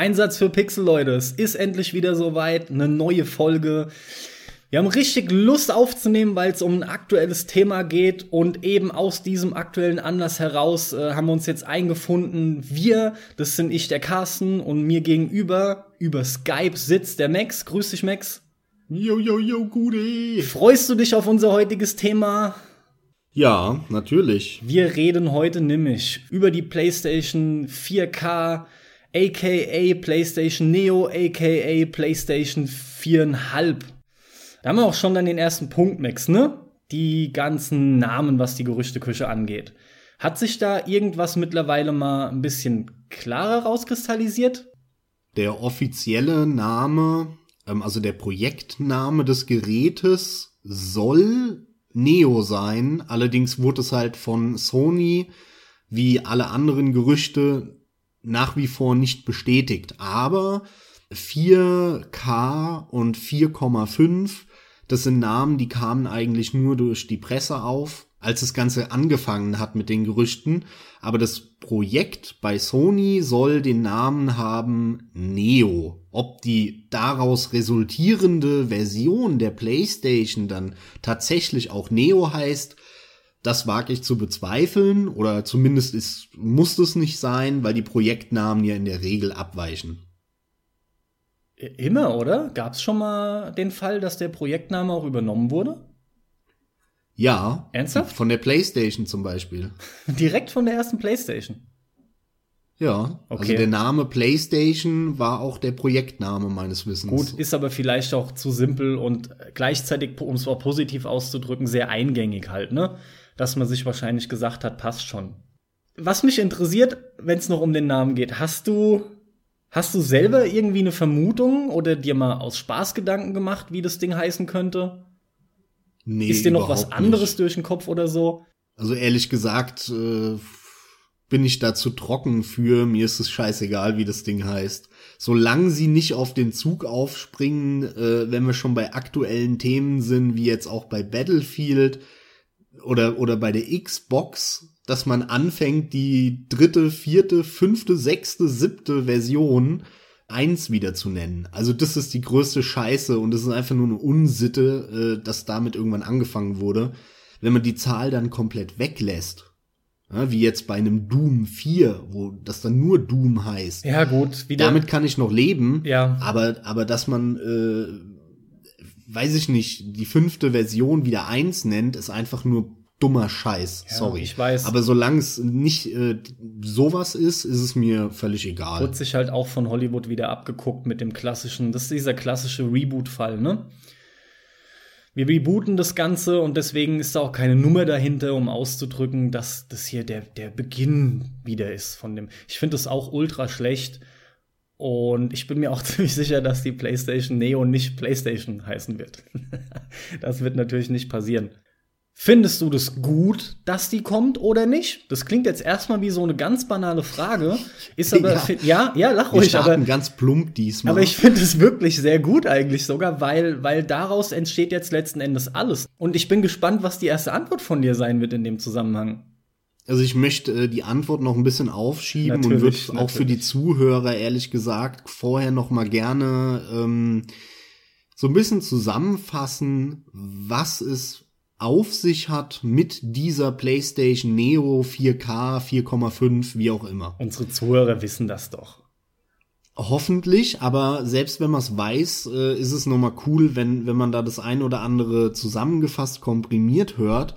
Einsatz für Pixel, Leute. Es ist endlich wieder soweit. Eine neue Folge. Wir haben richtig Lust aufzunehmen, weil es um ein aktuelles Thema geht und eben aus diesem aktuellen Anlass heraus äh, haben wir uns jetzt eingefunden. Wir, das sind ich, der Carsten und mir gegenüber über Skype sitzt der Max. Grüß dich, Max. Jo, jo, jo, Gude. Freust du dich auf unser heutiges Thema? Ja, natürlich. Wir reden heute nämlich über die PlayStation 4K, aka PlayStation Neo, aka PlayStation 4,5. Da haben wir auch schon dann den ersten Punkt, Max, ne? Die ganzen Namen, was die Gerüchteküche angeht. Hat sich da irgendwas mittlerweile mal ein bisschen klarer rauskristallisiert? Der offizielle Name, ähm, also der Projektname des Gerätes soll Neo sein. Allerdings wurde es halt von Sony wie alle anderen Gerüchte nach wie vor nicht bestätigt. Aber 4K und 4,5 das sind Namen, die kamen eigentlich nur durch die Presse auf, als das Ganze angefangen hat mit den Gerüchten. Aber das Projekt bei Sony soll den Namen haben Neo. Ob die daraus resultierende Version der PlayStation dann tatsächlich auch Neo heißt, das wage ich zu bezweifeln oder zumindest ist, muss es nicht sein, weil die Projektnamen ja in der Regel abweichen. Immer, oder? Gab es schon mal den Fall, dass der Projektname auch übernommen wurde? Ja. Ernsthaft? Von der PlayStation zum Beispiel. Direkt von der ersten PlayStation. Ja, also okay. also der Name PlayStation war auch der Projektname meines Wissens. Gut, ist aber vielleicht auch zu simpel und gleichzeitig, um es auch positiv auszudrücken, sehr eingängig halt, ne? Dass man sich wahrscheinlich gesagt hat, passt schon. Was mich interessiert, wenn es noch um den Namen geht, hast du Hast du selber irgendwie eine Vermutung oder dir mal aus Spaß Gedanken gemacht, wie das Ding heißen könnte? Nee, Ist dir noch was anderes nicht. durch den Kopf oder so? Also ehrlich gesagt äh, bin ich da zu trocken für. Mir ist es scheißegal, wie das Ding heißt. Solange sie nicht auf den Zug aufspringen, äh, wenn wir schon bei aktuellen Themen sind, wie jetzt auch bei Battlefield oder, oder bei der Xbox, dass man anfängt, die dritte, vierte, fünfte, sechste, siebte Version eins wieder zu nennen. Also das ist die größte Scheiße und das ist einfach nur eine Unsitte, äh, dass damit irgendwann angefangen wurde. Wenn man die Zahl dann komplett weglässt, ja, wie jetzt bei einem Doom 4, wo das dann nur Doom heißt. Ja, gut, wieder. Damit kann ich noch leben. Ja. Aber, aber dass man, äh, weiß ich nicht, die fünfte Version wieder eins nennt, ist einfach nur dummer Scheiß. Ja, Sorry. Ich weiß. Aber solange es nicht äh, sowas ist, ist es mir völlig egal. Wird sich halt auch von Hollywood wieder abgeguckt mit dem klassischen, das ist dieser klassische Reboot-Fall, ne? Wir rebooten das Ganze und deswegen ist da auch keine Nummer dahinter, um auszudrücken, dass das hier der, der Beginn wieder ist von dem. Ich finde das auch ultra schlecht. Und ich bin mir auch ziemlich sicher, dass die PlayStation Neo nicht PlayStation heißen wird. das wird natürlich nicht passieren. Findest du das gut, dass die kommt oder nicht? Das klingt jetzt erstmal wie so eine ganz banale Frage. Ist aber, ja, ja, ja lach ruhig. Wir aber ganz plump diesmal. Aber ich finde es wirklich sehr gut eigentlich sogar, weil, weil daraus entsteht jetzt letzten Endes alles. Und ich bin gespannt, was die erste Antwort von dir sein wird in dem Zusammenhang. Also ich möchte äh, die Antwort noch ein bisschen aufschieben natürlich, und würde auch für die Zuhörer ehrlich gesagt vorher noch mal gerne ähm, so ein bisschen zusammenfassen, was ist auf sich hat mit dieser PlayStation Neo 4K, 4,5, wie auch immer. Unsere Zuhörer wissen das doch. Hoffentlich, aber selbst wenn man es weiß, äh, ist es nochmal cool, wenn, wenn man da das ein oder andere zusammengefasst komprimiert hört.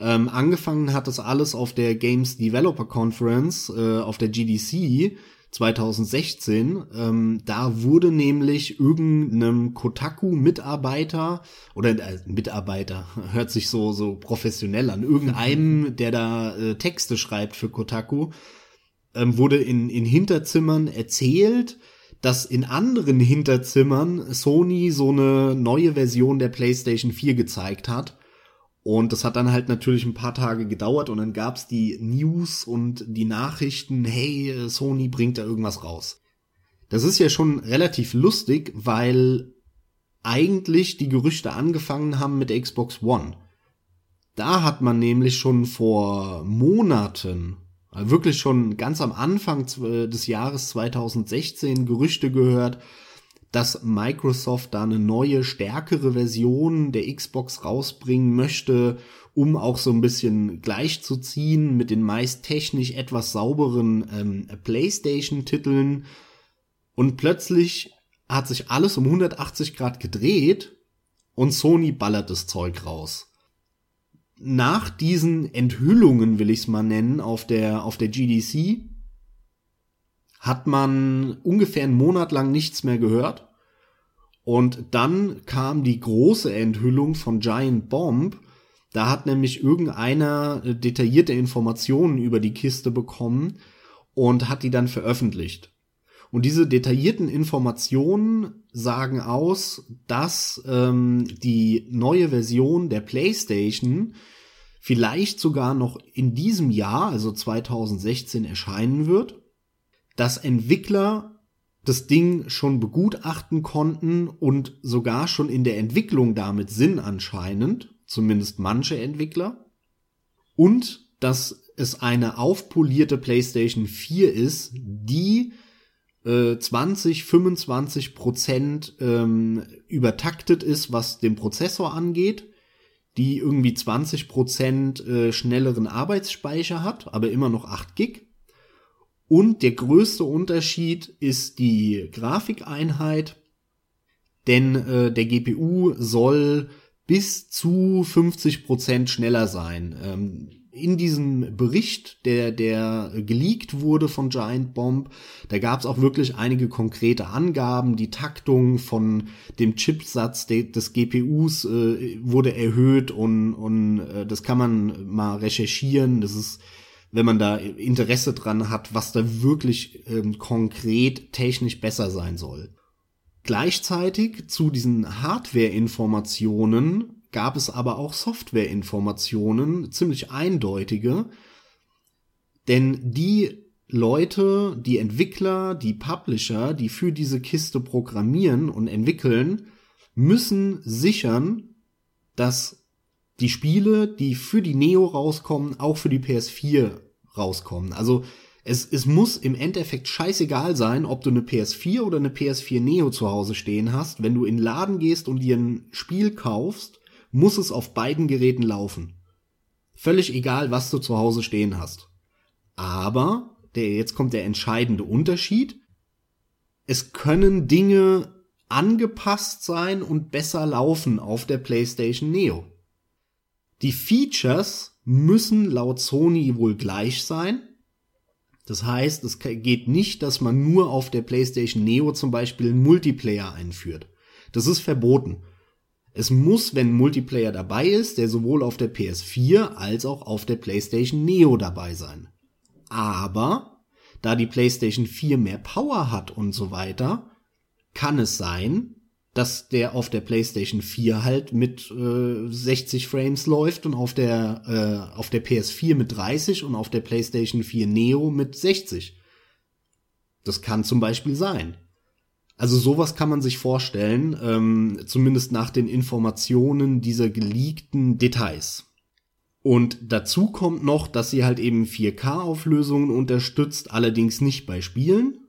Ähm, angefangen hat das alles auf der Games Developer Conference, äh, auf der GDC 2016. Ähm, da wurde nämlich irgendeinem Kotaku-Mitarbeiter oder äh, Mitarbeiter hört sich so so professionell an, irgendeinem, der da äh, Texte schreibt für Kotaku, ähm, wurde in in Hinterzimmern erzählt, dass in anderen Hinterzimmern Sony so eine neue Version der PlayStation 4 gezeigt hat und das hat dann halt natürlich ein paar Tage gedauert und dann gab's die News und die Nachrichten, hey, Sony bringt da irgendwas raus. Das ist ja schon relativ lustig, weil eigentlich die Gerüchte angefangen haben mit Xbox One. Da hat man nämlich schon vor Monaten, wirklich schon ganz am Anfang des Jahres 2016 Gerüchte gehört, dass Microsoft da eine neue, stärkere Version der Xbox rausbringen möchte, um auch so ein bisschen gleichzuziehen mit den meist technisch etwas sauberen ähm, PlayStation-Titeln. Und plötzlich hat sich alles um 180 Grad gedreht und Sony ballert das Zeug raus. Nach diesen Enthüllungen, will ich es mal nennen, auf der, auf der GDC, hat man ungefähr einen Monat lang nichts mehr gehört. Und dann kam die große Enthüllung von Giant Bomb. Da hat nämlich irgendeiner äh, detaillierte Informationen über die Kiste bekommen und hat die dann veröffentlicht. Und diese detaillierten Informationen sagen aus, dass ähm, die neue Version der PlayStation vielleicht sogar noch in diesem Jahr, also 2016, erscheinen wird dass Entwickler das Ding schon begutachten konnten und sogar schon in der Entwicklung damit sind anscheinend, zumindest manche Entwickler. Und dass es eine aufpolierte PlayStation 4 ist, die äh, 20, 25 Prozent ähm, übertaktet ist, was den Prozessor angeht, die irgendwie 20 Prozent äh, schnelleren Arbeitsspeicher hat, aber immer noch 8 Gig und der größte Unterschied ist die Grafikeinheit, denn äh, der GPU soll bis zu 50 Prozent schneller sein. Ähm, in diesem Bericht, der, der geleakt wurde von Giant Bomb, da gab es auch wirklich einige konkrete Angaben. Die Taktung von dem Chipsatz de, des GPUs äh, wurde erhöht und, und äh, das kann man mal recherchieren. Das ist wenn man da Interesse dran hat, was da wirklich ähm, konkret technisch besser sein soll. Gleichzeitig zu diesen Hardware-Informationen gab es aber auch Software-Informationen, ziemlich eindeutige, denn die Leute, die Entwickler, die Publisher, die für diese Kiste programmieren und entwickeln, müssen sichern, dass die Spiele, die für die Neo rauskommen, auch für die PS4 rauskommen. Also es, es muss im Endeffekt scheißegal sein, ob du eine PS4 oder eine PS4 Neo zu Hause stehen hast. Wenn du in den Laden gehst und dir ein Spiel kaufst, muss es auf beiden Geräten laufen. Völlig egal, was du zu Hause stehen hast. Aber, der, jetzt kommt der entscheidende Unterschied. Es können Dinge angepasst sein und besser laufen auf der PlayStation Neo. Die Features müssen laut Sony wohl gleich sein. Das heißt, es geht nicht, dass man nur auf der PlayStation Neo zum Beispiel einen Multiplayer einführt. Das ist verboten. Es muss, wenn ein Multiplayer dabei ist, der sowohl auf der PS4 als auch auf der PlayStation Neo dabei sein. Aber, da die PlayStation 4 mehr Power hat und so weiter, kann es sein, dass der auf der PlayStation 4 halt mit äh, 60 Frames läuft und auf der äh, auf der PS4 mit 30 und auf der PlayStation 4 Neo mit 60. Das kann zum Beispiel sein. Also sowas kann man sich vorstellen, ähm, zumindest nach den Informationen dieser geleakten Details. Und dazu kommt noch, dass sie halt eben 4K-Auflösungen unterstützt, allerdings nicht bei Spielen,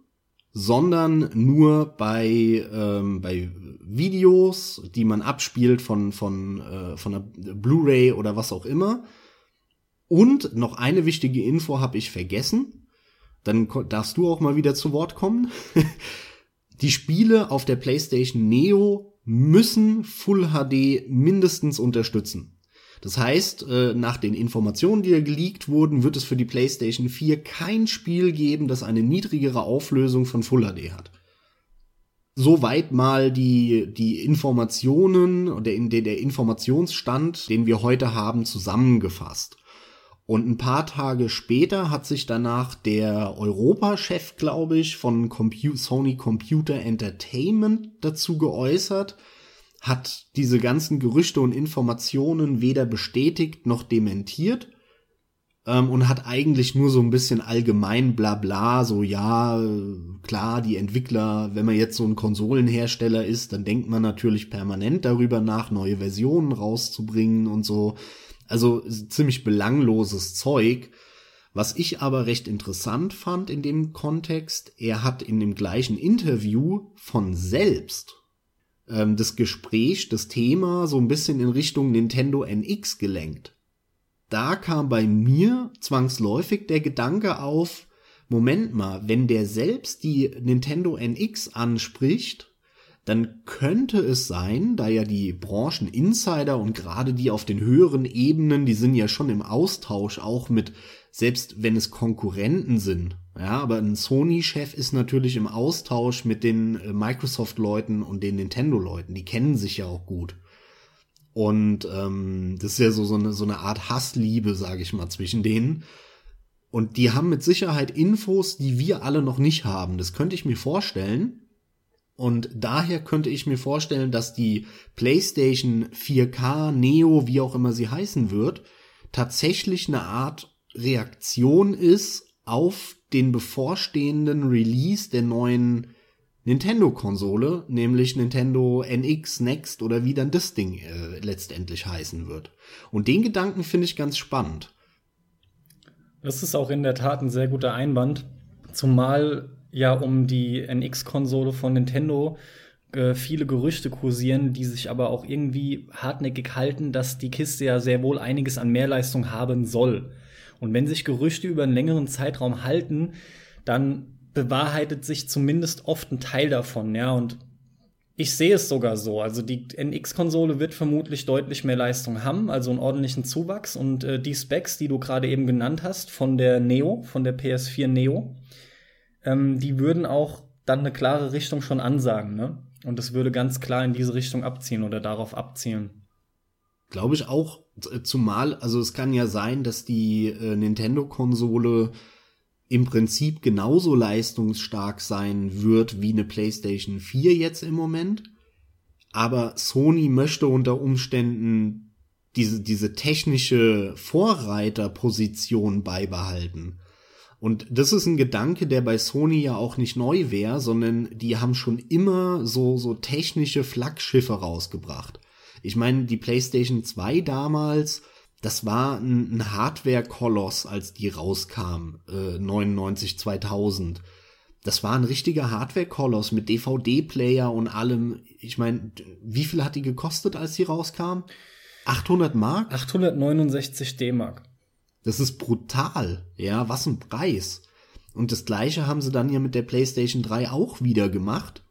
sondern nur bei, ähm, bei Videos, die man abspielt von, von, äh, von einer Blu-ray oder was auch immer. Und noch eine wichtige Info habe ich vergessen. Dann darfst du auch mal wieder zu Wort kommen. die Spiele auf der PlayStation Neo müssen Full HD mindestens unterstützen. Das heißt, äh, nach den Informationen, die geleakt wurden, wird es für die PlayStation 4 kein Spiel geben, das eine niedrigere Auflösung von Full HD hat. Soweit mal die, die Informationen der, der Informationsstand, den wir heute haben, zusammengefasst. Und ein paar Tage später hat sich danach der Europachef, glaube ich, von Compu Sony Computer Entertainment dazu geäußert, hat diese ganzen Gerüchte und Informationen weder bestätigt noch dementiert ähm, und hat eigentlich nur so ein bisschen allgemein bla bla, so ja, klar, die Entwickler, wenn man jetzt so ein Konsolenhersteller ist, dann denkt man natürlich permanent darüber nach, neue Versionen rauszubringen und so. Also ziemlich belangloses Zeug, Was ich aber recht interessant fand in dem Kontext, er hat in dem gleichen Interview von selbst ähm, das Gespräch, das Thema so ein bisschen in Richtung Nintendo NX gelenkt. Da kam bei mir zwangsläufig der Gedanke auf, Moment mal, wenn der selbst die Nintendo NX anspricht, dann könnte es sein, da ja die Brancheninsider und gerade die auf den höheren Ebenen, die sind ja schon im Austausch auch mit, selbst wenn es Konkurrenten sind. Ja, aber ein Sony-Chef ist natürlich im Austausch mit den äh, Microsoft-Leuten und den Nintendo-Leuten. Die kennen sich ja auch gut. Und ähm, das ist ja so, so, eine, so eine Art Hassliebe, sage ich mal, zwischen denen. Und die haben mit Sicherheit Infos, die wir alle noch nicht haben. Das könnte ich mir vorstellen. Und daher könnte ich mir vorstellen, dass die PlayStation 4K Neo, wie auch immer sie heißen wird, tatsächlich eine Art Reaktion ist auf den bevorstehenden Release der neuen Nintendo-Konsole, nämlich Nintendo NX Next oder wie dann das Ding äh, letztendlich heißen wird. Und den Gedanken finde ich ganz spannend. Das ist auch in der Tat ein sehr guter Einwand, zumal ja um die NX-Konsole von Nintendo äh, viele Gerüchte kursieren, die sich aber auch irgendwie hartnäckig halten, dass die Kiste ja sehr wohl einiges an Mehrleistung haben soll. Und wenn sich Gerüchte über einen längeren Zeitraum halten, dann bewahrheitet sich zumindest oft ein Teil davon, ja, und ich sehe es sogar so. Also die NX-Konsole wird vermutlich deutlich mehr Leistung haben, also einen ordentlichen Zuwachs. Und äh, die Specs, die du gerade eben genannt hast, von der Neo, von der PS4 Neo, ähm, die würden auch dann eine klare Richtung schon ansagen, ne? Und es würde ganz klar in diese Richtung abziehen oder darauf abzielen. Glaube ich auch. Zumal, also es kann ja sein, dass die äh, Nintendo-Konsole im Prinzip genauso leistungsstark sein wird wie eine PlayStation 4 jetzt im Moment. Aber Sony möchte unter Umständen diese, diese technische Vorreiterposition beibehalten. Und das ist ein Gedanke, der bei Sony ja auch nicht neu wäre, sondern die haben schon immer so, so technische Flaggschiffe rausgebracht. Ich meine, die PlayStation 2 damals, das war ein, ein Hardware-Koloss, als die rauskam, äh, 99, 2000. Das war ein richtiger Hardware-Koloss mit DVD-Player und allem. Ich meine, wie viel hat die gekostet, als die rauskam? 800 Mark? 869 D-Mark. Das ist brutal. Ja, was ein Preis. Und das gleiche haben sie dann ja mit der PlayStation 3 auch wieder gemacht.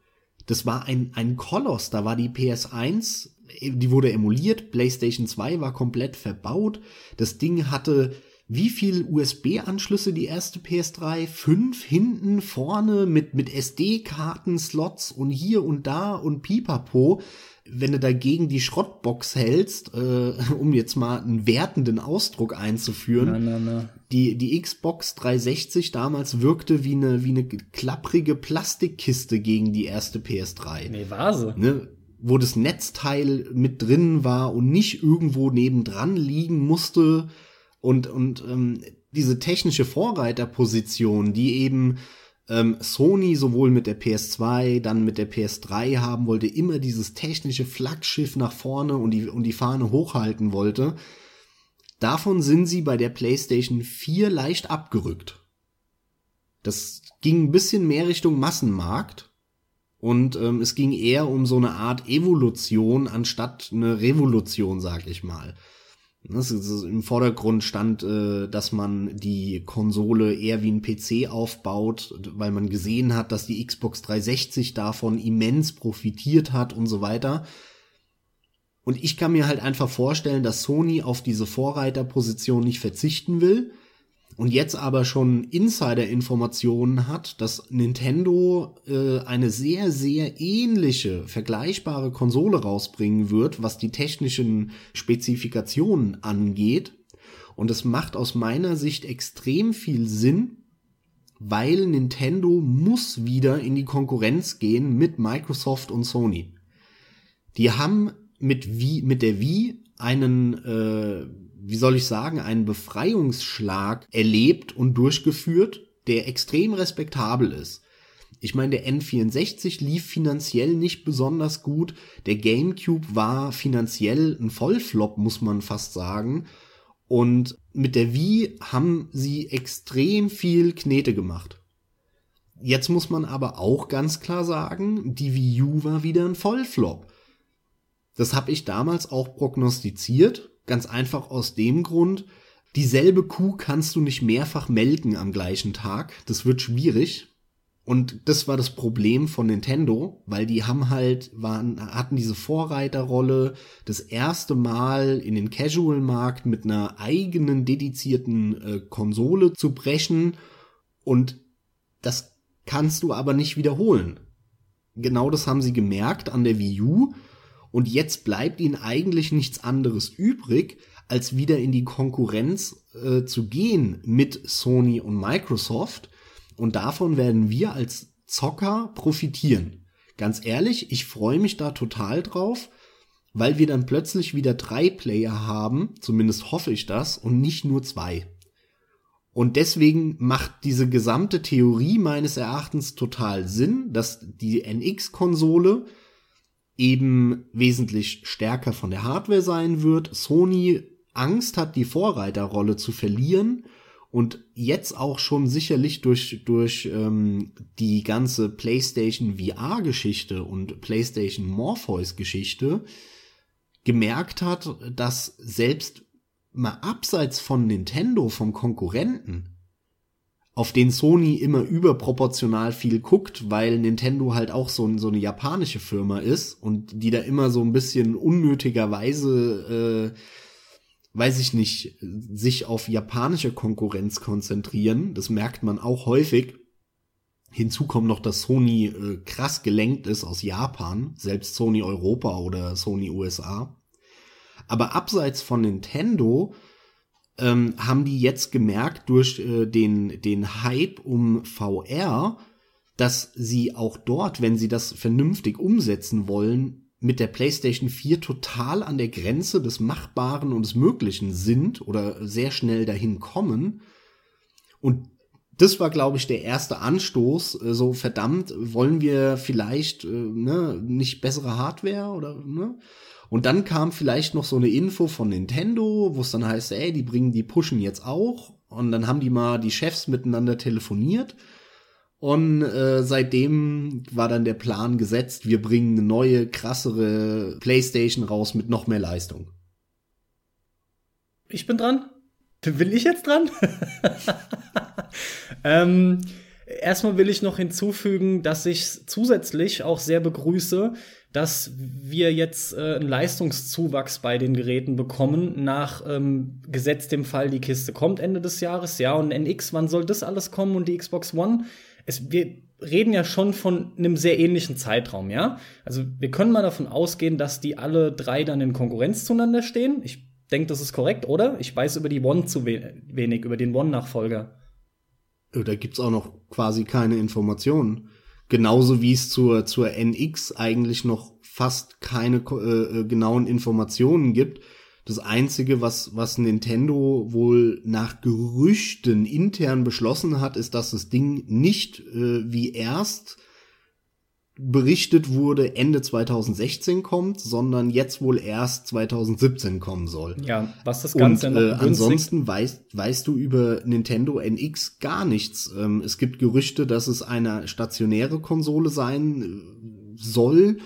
Das war ein, ein Koloss. Da war die PS1 die wurde emuliert, PlayStation 2 war komplett verbaut. Das Ding hatte wie viel USB-Anschlüsse die erste PS3? Fünf hinten, vorne mit, mit SD-Karten-Slots und hier und da und pipapo. Wenn du dagegen die Schrottbox hältst, äh, um jetzt mal einen wertenden Ausdruck einzuführen, na, na, na. Die, die Xbox 360 damals wirkte wie eine, wie eine klapprige Plastikkiste gegen die erste PS3. Nee, Vase. Ne? Wo das Netzteil mit drin war und nicht irgendwo nebendran liegen musste und und ähm, diese technische Vorreiterposition, die eben ähm, Sony sowohl mit der PS2, dann mit der PS3 haben wollte, immer dieses technische Flaggschiff nach vorne und die, und die Fahne hochhalten wollte. Davon sind sie bei der PlayStation 4 leicht abgerückt. Das ging ein bisschen mehr Richtung Massenmarkt und ähm, es ging eher um so eine Art Evolution anstatt eine Revolution, sag ich mal. Das ist, Im Vordergrund stand, äh, dass man die Konsole eher wie ein PC aufbaut, weil man gesehen hat, dass die Xbox 360 davon immens profitiert hat und so weiter. Und ich kann mir halt einfach vorstellen, dass Sony auf diese Vorreiterposition nicht verzichten will und jetzt aber schon Insider-Informationen hat, dass Nintendo äh, eine sehr, sehr ähnliche, vergleichbare Konsole rausbringen wird, was die technischen Spezifikationen angeht. Und es macht aus meiner Sicht extrem viel Sinn, weil Nintendo muss wieder in die Konkurrenz gehen mit Microsoft und Sony. Die haben mit, Wii, mit der Wii einen äh, wie soll ich sagen, einen Befreiungsschlag erlebt und durchgeführt, der extrem respektabel ist. Ich meine, der N64 lief finanziell nicht besonders gut. Der GameCube war finanziell ein Vollflop, muss man fast sagen. Und mit der Wii haben sie extrem viel Knete gemacht. Jetzt muss man aber auch ganz klar sagen, die Wii U war wieder ein Vollflop. Das habe ich damals auch prognostiziert, ganz einfach aus dem Grund, dieselbe Kuh kannst du nicht mehrfach melken am gleichen Tag, das wird schwierig. Und das war das Problem von Nintendo, weil die haben halt, waren, hatten diese Vorreiterrolle, das erste Mal in den Casual-Markt mit einer eigenen dedizierten äh, Konsole zu brechen. Und das kannst du aber nicht wiederholen. Genau das haben sie gemerkt an der Wii U. Und jetzt bleibt ihnen eigentlich nichts anderes übrig, als wieder in die Konkurrenz äh, zu gehen mit Sony und Microsoft und davon werden wir als Zocker profitieren. Ganz ehrlich, ich freue mich da total drauf, weil wir dann plötzlich wieder drei Player haben, zumindest hoffe ich das, und nicht nur zwei. Und deswegen macht diese gesamte Theorie meines Erachtens total Sinn, dass die NX-Konsole eben wesentlich stärker von der Hardware sein wird. Sony Angst hat, die Vorreiterrolle zu verlieren und jetzt auch schon sicherlich durch, durch ähm, die ganze PlayStation VR-Geschichte und PlayStation Morpheus-Geschichte gemerkt hat, dass selbst mal abseits von Nintendo, vom Konkurrenten, auf den Sony immer überproportional viel guckt, weil Nintendo halt auch so, so eine japanische Firma ist und die da immer so ein bisschen unnötigerweise äh, weiß ich nicht, sich auf japanische Konkurrenz konzentrieren. Das merkt man auch häufig. Hinzu kommt noch, dass Sony äh, krass gelenkt ist aus Japan, selbst Sony Europa oder Sony USA. Aber abseits von Nintendo ähm, haben die jetzt gemerkt durch äh, den, den Hype um VR, dass sie auch dort, wenn sie das vernünftig umsetzen wollen, mit der PlayStation 4 total an der Grenze des Machbaren und des Möglichen sind oder sehr schnell dahin kommen. Und das war, glaube ich, der erste Anstoß. Äh, so verdammt, wollen wir vielleicht äh, ne, nicht bessere Hardware oder ne? Und dann kam vielleicht noch so eine Info von Nintendo, wo es dann heißt, ey, die bringen, die pushen jetzt auch. Und dann haben die mal die Chefs miteinander telefoniert und äh, seitdem war dann der Plan gesetzt, wir bringen eine neue, krassere PlayStation raus mit noch mehr Leistung. Ich bin dran. Will ich jetzt dran? ähm, erstmal will ich noch hinzufügen, dass ich zusätzlich auch sehr begrüße, dass wir jetzt äh, einen Leistungszuwachs bei den Geräten bekommen, nach ähm, Gesetz dem Fall, die Kiste kommt Ende des Jahres, ja, und NX, wann soll das alles kommen und die Xbox One? es, wir reden ja schon von einem sehr ähnlichen Zeitraum, ja? Also wir können mal davon ausgehen, dass die alle drei dann in Konkurrenz zueinander stehen. Ich denke, das ist korrekt, oder? Ich weiß über die One zu we wenig, über den One-Nachfolger. Da gibt's auch noch quasi keine Informationen. Genauso wie es zur, zur NX eigentlich noch fast keine äh, äh, genauen Informationen gibt. Das einzige, was, was Nintendo wohl nach Gerüchten intern beschlossen hat, ist, dass das Ding nicht äh, wie erst berichtet wurde, Ende 2016 kommt, sondern jetzt wohl erst 2017 kommen soll. Ja, was das Ganze Und, äh, ansonsten weißt, weißt du über Nintendo NX gar nichts. Ähm, es gibt Gerüchte, dass es eine stationäre Konsole sein äh, soll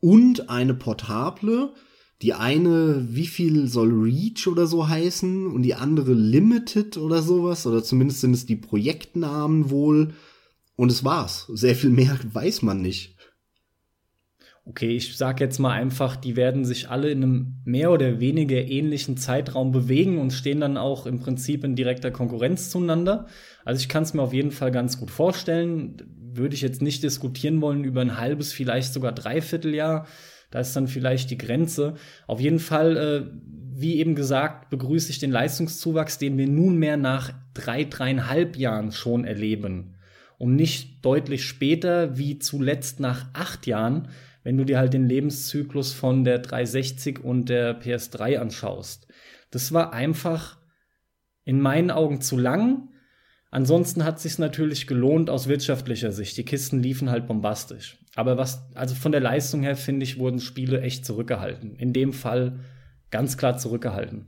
und eine portable die eine, wie viel soll Reach oder so heißen und die andere Limited oder sowas oder zumindest sind es die Projektnamen wohl und es war's. Sehr viel mehr weiß man nicht. Okay, ich sag jetzt mal einfach, die werden sich alle in einem mehr oder weniger ähnlichen Zeitraum bewegen und stehen dann auch im Prinzip in direkter Konkurrenz zueinander. Also ich kann es mir auf jeden Fall ganz gut vorstellen. Würde ich jetzt nicht diskutieren wollen über ein halbes, vielleicht sogar dreiviertel Jahr da ist dann vielleicht die Grenze. Auf jeden Fall, äh, wie eben gesagt, begrüße ich den Leistungszuwachs, den wir nunmehr nach drei, dreieinhalb Jahren schon erleben. Und nicht deutlich später, wie zuletzt nach acht Jahren, wenn du dir halt den Lebenszyklus von der 360 und der PS3 anschaust. Das war einfach in meinen Augen zu lang. Ansonsten hat es sich natürlich gelohnt aus wirtschaftlicher Sicht. Die Kisten liefen halt bombastisch. Aber was, also von der Leistung her, finde ich, wurden Spiele echt zurückgehalten. In dem Fall ganz klar zurückgehalten.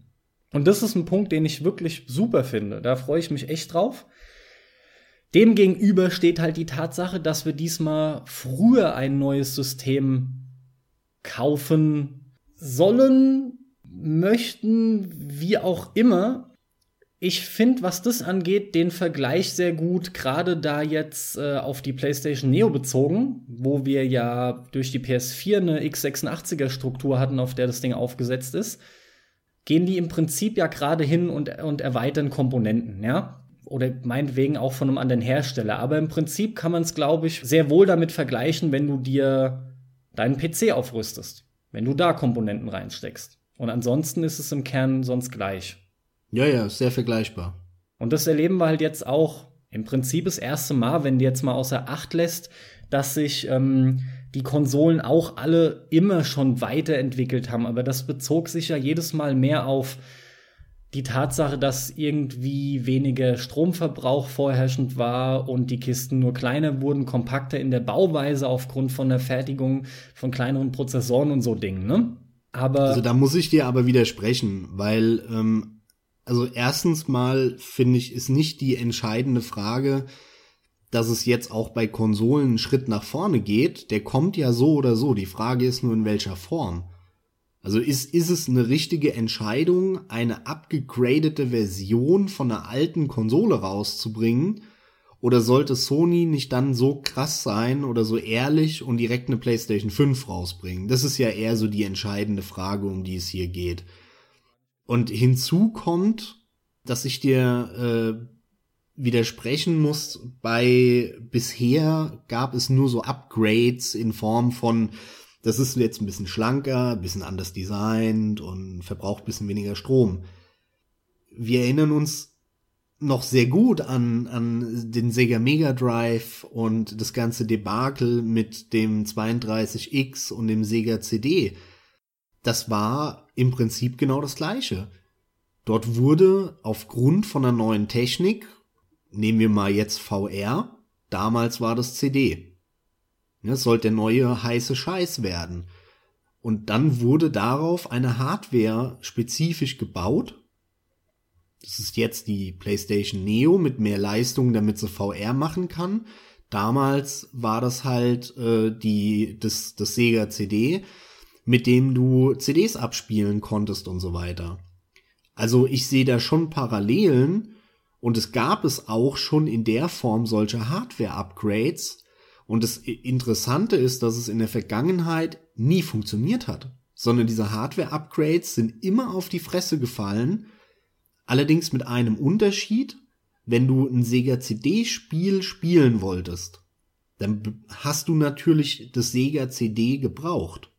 Und das ist ein Punkt, den ich wirklich super finde. Da freue ich mich echt drauf. Demgegenüber steht halt die Tatsache, dass wir diesmal früher ein neues System kaufen sollen, möchten, wie auch immer. Ich finde, was das angeht, den Vergleich sehr gut, gerade da jetzt äh, auf die PlayStation Neo bezogen, wo wir ja durch die PS4 eine x86er Struktur hatten, auf der das Ding aufgesetzt ist, gehen die im Prinzip ja gerade hin und, und erweitern Komponenten, ja oder meinetwegen auch von einem anderen Hersteller. Aber im Prinzip kann man es, glaube ich, sehr wohl damit vergleichen, wenn du dir deinen PC aufrüstest, wenn du da Komponenten reinsteckst. Und ansonsten ist es im Kern sonst gleich. Ja, ja, sehr vergleichbar. Und das erleben wir halt jetzt auch im Prinzip das erste Mal, wenn du jetzt mal außer Acht lässt, dass sich ähm, die Konsolen auch alle immer schon weiterentwickelt haben. Aber das bezog sich ja jedes Mal mehr auf die Tatsache, dass irgendwie weniger Stromverbrauch vorherrschend war und die Kisten nur kleiner wurden, kompakter in der Bauweise aufgrund von der Fertigung von kleineren Prozessoren und so Dingen, ne? Aber also da muss ich dir aber widersprechen, weil ähm, also erstens mal finde ich ist nicht die entscheidende Frage, dass es jetzt auch bei Konsolen einen Schritt nach vorne geht. Der kommt ja so oder so. Die Frage ist nur in welcher Form. Also ist, ist es eine richtige Entscheidung, eine abgegradete Version von einer alten Konsole rauszubringen? Oder sollte Sony nicht dann so krass sein oder so ehrlich und direkt eine PlayStation 5 rausbringen? Das ist ja eher so die entscheidende Frage, um die es hier geht. Und hinzu kommt, dass ich dir äh, widersprechen muss, bei bisher gab es nur so Upgrades in Form von das ist jetzt ein bisschen schlanker, ein bisschen anders designt und verbraucht ein bisschen weniger Strom. Wir erinnern uns noch sehr gut an, an den Sega Mega Drive und das ganze Debakel mit dem 32X und dem Sega CD. Das war im Prinzip genau das gleiche. Dort wurde aufgrund von einer neuen Technik, nehmen wir mal jetzt VR, damals war das CD. Das sollte der neue heiße Scheiß werden. Und dann wurde darauf eine Hardware spezifisch gebaut. Das ist jetzt die PlayStation Neo mit mehr Leistung, damit sie VR machen kann. Damals war das halt äh, die das, das Sega CD, mit dem du CDs abspielen konntest und so weiter. Also ich sehe da schon Parallelen und es gab es auch schon in der Form solcher Hardware-Upgrades, und das Interessante ist, dass es in der Vergangenheit nie funktioniert hat, sondern diese Hardware-Upgrades sind immer auf die Fresse gefallen, allerdings mit einem Unterschied, wenn du ein Sega CD-Spiel spielen wolltest, dann hast du natürlich das Sega CD gebraucht.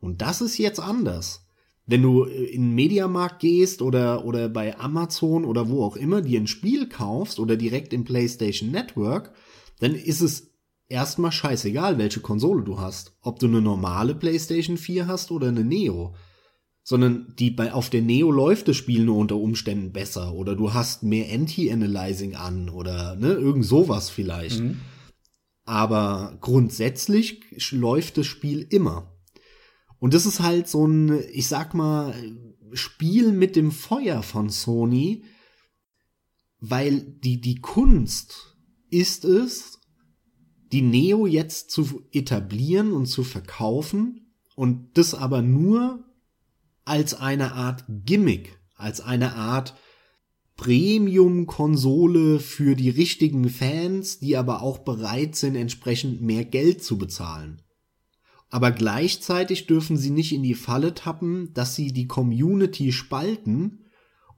Und das ist jetzt anders. Wenn du in den Mediamarkt gehst oder, oder bei Amazon oder wo auch immer dir ein Spiel kaufst oder direkt im PlayStation Network, dann ist es erstmal scheißegal, welche Konsole du hast. Ob du eine normale PlayStation 4 hast oder eine Neo. Sondern die bei, auf der Neo läuft das Spiel nur unter Umständen besser. Oder du hast mehr Anti-Analyzing an oder ne, irgend sowas vielleicht. Mhm. Aber grundsätzlich läuft das Spiel immer. Und das ist halt so ein, ich sag mal, Spiel mit dem Feuer von Sony, weil die, die Kunst ist es, die Neo jetzt zu etablieren und zu verkaufen und das aber nur als eine Art Gimmick, als eine Art Premium-Konsole für die richtigen Fans, die aber auch bereit sind, entsprechend mehr Geld zu bezahlen. Aber gleichzeitig dürfen sie nicht in die Falle tappen, dass sie die Community spalten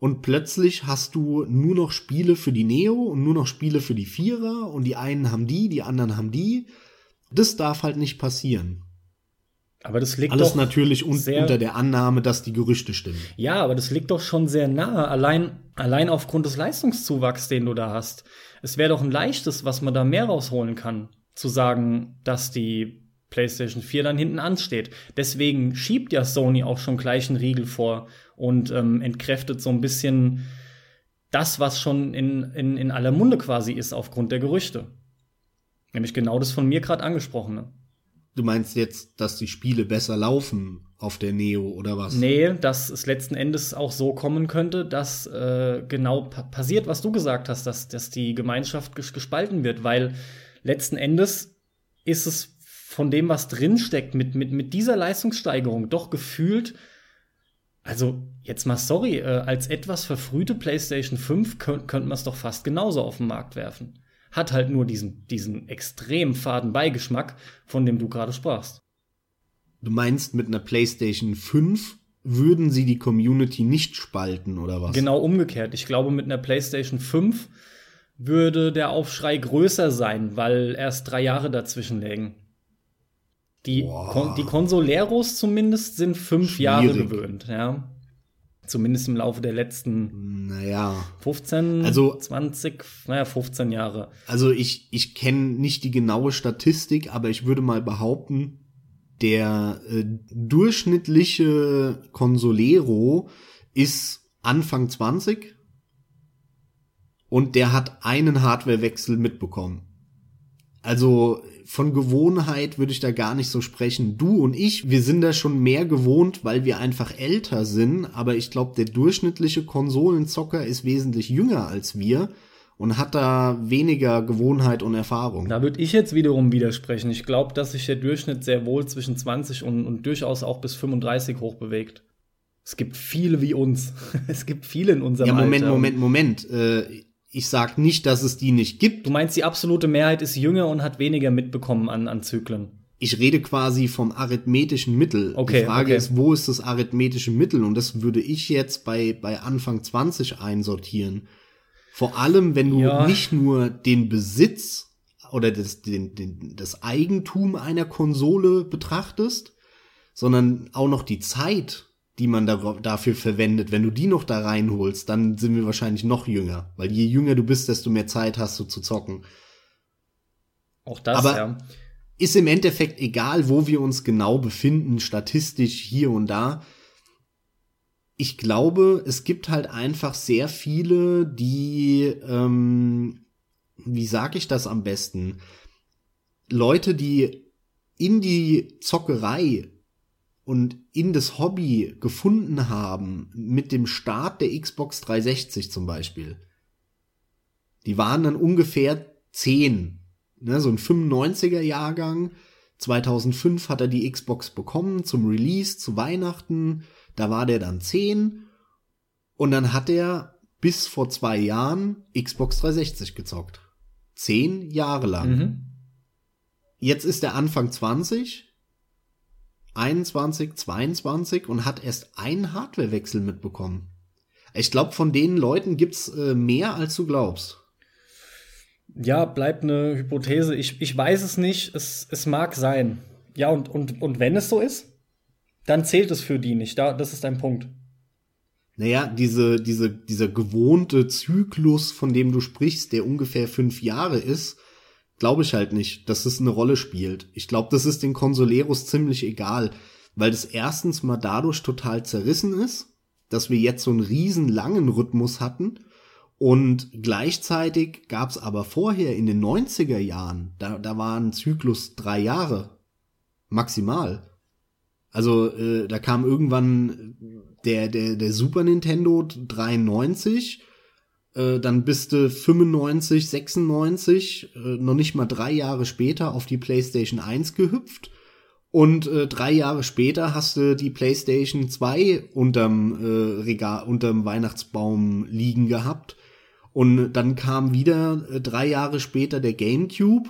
und plötzlich hast du nur noch Spiele für die Neo und nur noch Spiele für die Vierer und die einen haben die, die anderen haben die. Das darf halt nicht passieren. Aber das liegt Alles doch natürlich un unter der Annahme, dass die Gerüchte stimmen. Ja, aber das liegt doch schon sehr nahe, allein, allein aufgrund des Leistungszuwachs, den du da hast. Es wäre doch ein leichtes, was man da mehr rausholen kann, zu sagen, dass die PlayStation 4 dann hinten ansteht. Deswegen schiebt ja Sony auch schon gleich einen Riegel vor und ähm, entkräftet so ein bisschen das, was schon in, in, in aller Munde quasi ist aufgrund der Gerüchte. Nämlich genau das von mir gerade angesprochene. Du meinst jetzt, dass die Spiele besser laufen auf der Neo oder was? Nee, dass es letzten Endes auch so kommen könnte, dass äh, genau pa passiert, was du gesagt hast, dass, dass die Gemeinschaft ges gespalten wird, weil letzten Endes ist es von dem, was drinsteckt, mit, mit, mit dieser Leistungssteigerung doch gefühlt also, jetzt mal sorry, äh, als etwas verfrühte PlayStation 5 könnt, könnte man es doch fast genauso auf den Markt werfen. Hat halt nur diesen, diesen extrem faden Beigeschmack, von dem du gerade sprachst. Du meinst, mit einer PlayStation 5 würden sie die Community nicht spalten, oder was? Genau umgekehrt. Ich glaube, mit einer PlayStation 5 würde der Aufschrei größer sein, weil erst drei Jahre dazwischen lägen. Die, Kon die Consoleros zumindest sind fünf Schwierig. Jahre gewöhnt, ja. Zumindest im Laufe der letzten naja. 15, also, 20, naja, 15 Jahre. Also ich, ich kenne nicht die genaue Statistik, aber ich würde mal behaupten, der äh, durchschnittliche Consolero ist Anfang 20 und der hat einen Hardwarewechsel mitbekommen. Also von Gewohnheit würde ich da gar nicht so sprechen. Du und ich, wir sind da schon mehr gewohnt, weil wir einfach älter sind, aber ich glaube, der durchschnittliche Konsolenzocker ist wesentlich jünger als wir und hat da weniger Gewohnheit und Erfahrung. Da würde ich jetzt wiederum widersprechen. Ich glaube, dass sich der Durchschnitt sehr wohl zwischen 20 und, und durchaus auch bis 35 hoch bewegt. Es gibt viele wie uns. es gibt viele in unserem Ja, Moment, Alter. Moment, Moment. Äh, ich sag nicht, dass es die nicht gibt. Du meinst, die absolute Mehrheit ist jünger und hat weniger mitbekommen an, an Zyklen. Ich rede quasi vom arithmetischen Mittel. Okay, die Frage okay. ist, wo ist das arithmetische Mittel? Und das würde ich jetzt bei, bei Anfang 20 einsortieren. Vor allem, wenn du Ja. nicht nur den Besitz oder das, den, den, das Eigentum einer Konsole betrachtest, sondern auch noch die Zeit, die man da, dafür verwendet. Wenn du die noch da reinholst, dann sind wir wahrscheinlich noch jünger. Weil je jünger du bist, desto mehr Zeit hast du zu zocken. Auch das, Aber- ja. Ist im Endeffekt egal, wo wir uns genau befinden, statistisch hier und da. Ich glaube, es gibt halt einfach sehr viele, die, ähm, wie sag ich das am besten? Leute, die in die Zockerei und in das Hobby gefunden haben, mit dem Start der Xbox 360 zum Beispiel. Die waren dann ungefähr zehn, ne, so ein 95er Jahrgang. 2005 hat er die Xbox bekommen zum Release, zu Weihnachten. Da war der dann 10. Und dann hat er bis vor zwei Jahren Xbox 360 gezockt. Zehn Jahre lang. Mhm. Jetzt ist er Anfang 20, 21, 22 und hat erst einen Hardwarewechsel mitbekommen. Ich glaube, von den Leuten gibt's äh, mehr, als du glaubst. Ja, bleibt eine Hypothese. Ich, ich weiß es nicht. Es, es mag sein. Ja, und, und, und wenn es so ist, dann zählt es für die nicht. Da, das ist ein Punkt. Naja, diese, diese, dieser gewohnte Zyklus, von dem du sprichst, der ungefähr fünf Jahre ist, glaube ich halt nicht, dass es eine Rolle spielt. Ich glaube, das ist den Consoleros ziemlich egal, weil das erstens mal dadurch total zerrissen ist, dass wir jetzt so einen riesen langen Rhythmus hatten und gleichzeitig gab es aber vorher in den 90er Jahren, da, da war ein Zyklus drei Jahre maximal. Also äh, da kam irgendwann der, der, der Super Nintendo 93, äh, dann bist du 95, 96, äh, noch nicht mal drei Jahre später auf die PlayStation 1 gehüpft. Und äh, drei Jahre später hast du die PlayStation 2 unterm äh, Regal, unterm Weihnachtsbaum liegen gehabt. Und dann kam wieder äh, drei Jahre später der GameCube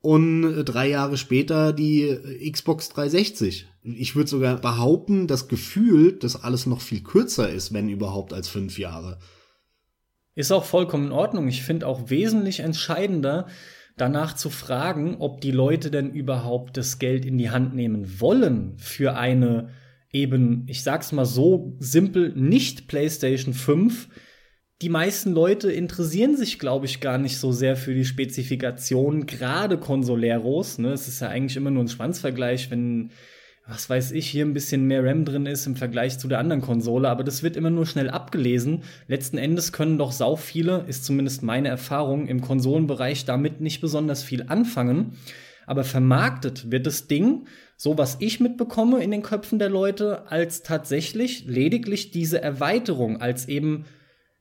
und äh, drei Jahre später die äh, Xbox 360. Ich würde sogar behaupten, das Gefühl, dass alles noch viel kürzer ist, wenn überhaupt, als fünf Jahre. Ist auch vollkommen in Ordnung. Ich finde auch wesentlich entscheidender, danach zu fragen, ob die Leute denn überhaupt das Geld in die Hand nehmen wollen für eine eben, ich sag's mal so simpel, nicht PlayStation 5. Die meisten Leute interessieren sich, glaube ich, gar nicht so sehr für die Spezifikationen, gerade Konsoleros. Ne? Es ist ja eigentlich immer nur ein Schwanzvergleich, wenn was weiß ich, hier ein bisschen mehr RAM drin ist im Vergleich zu der anderen Konsole, aber das wird immer nur schnell abgelesen. Letzten Endes können doch sau viele, ist zumindest meine Erfahrung, im Konsolenbereich damit nicht besonders viel anfangen. aber vermarktet wird das Ding, so was ich mitbekomme in den Köpfen der Leute, als tatsächlich lediglich diese Erweiterung, als eben,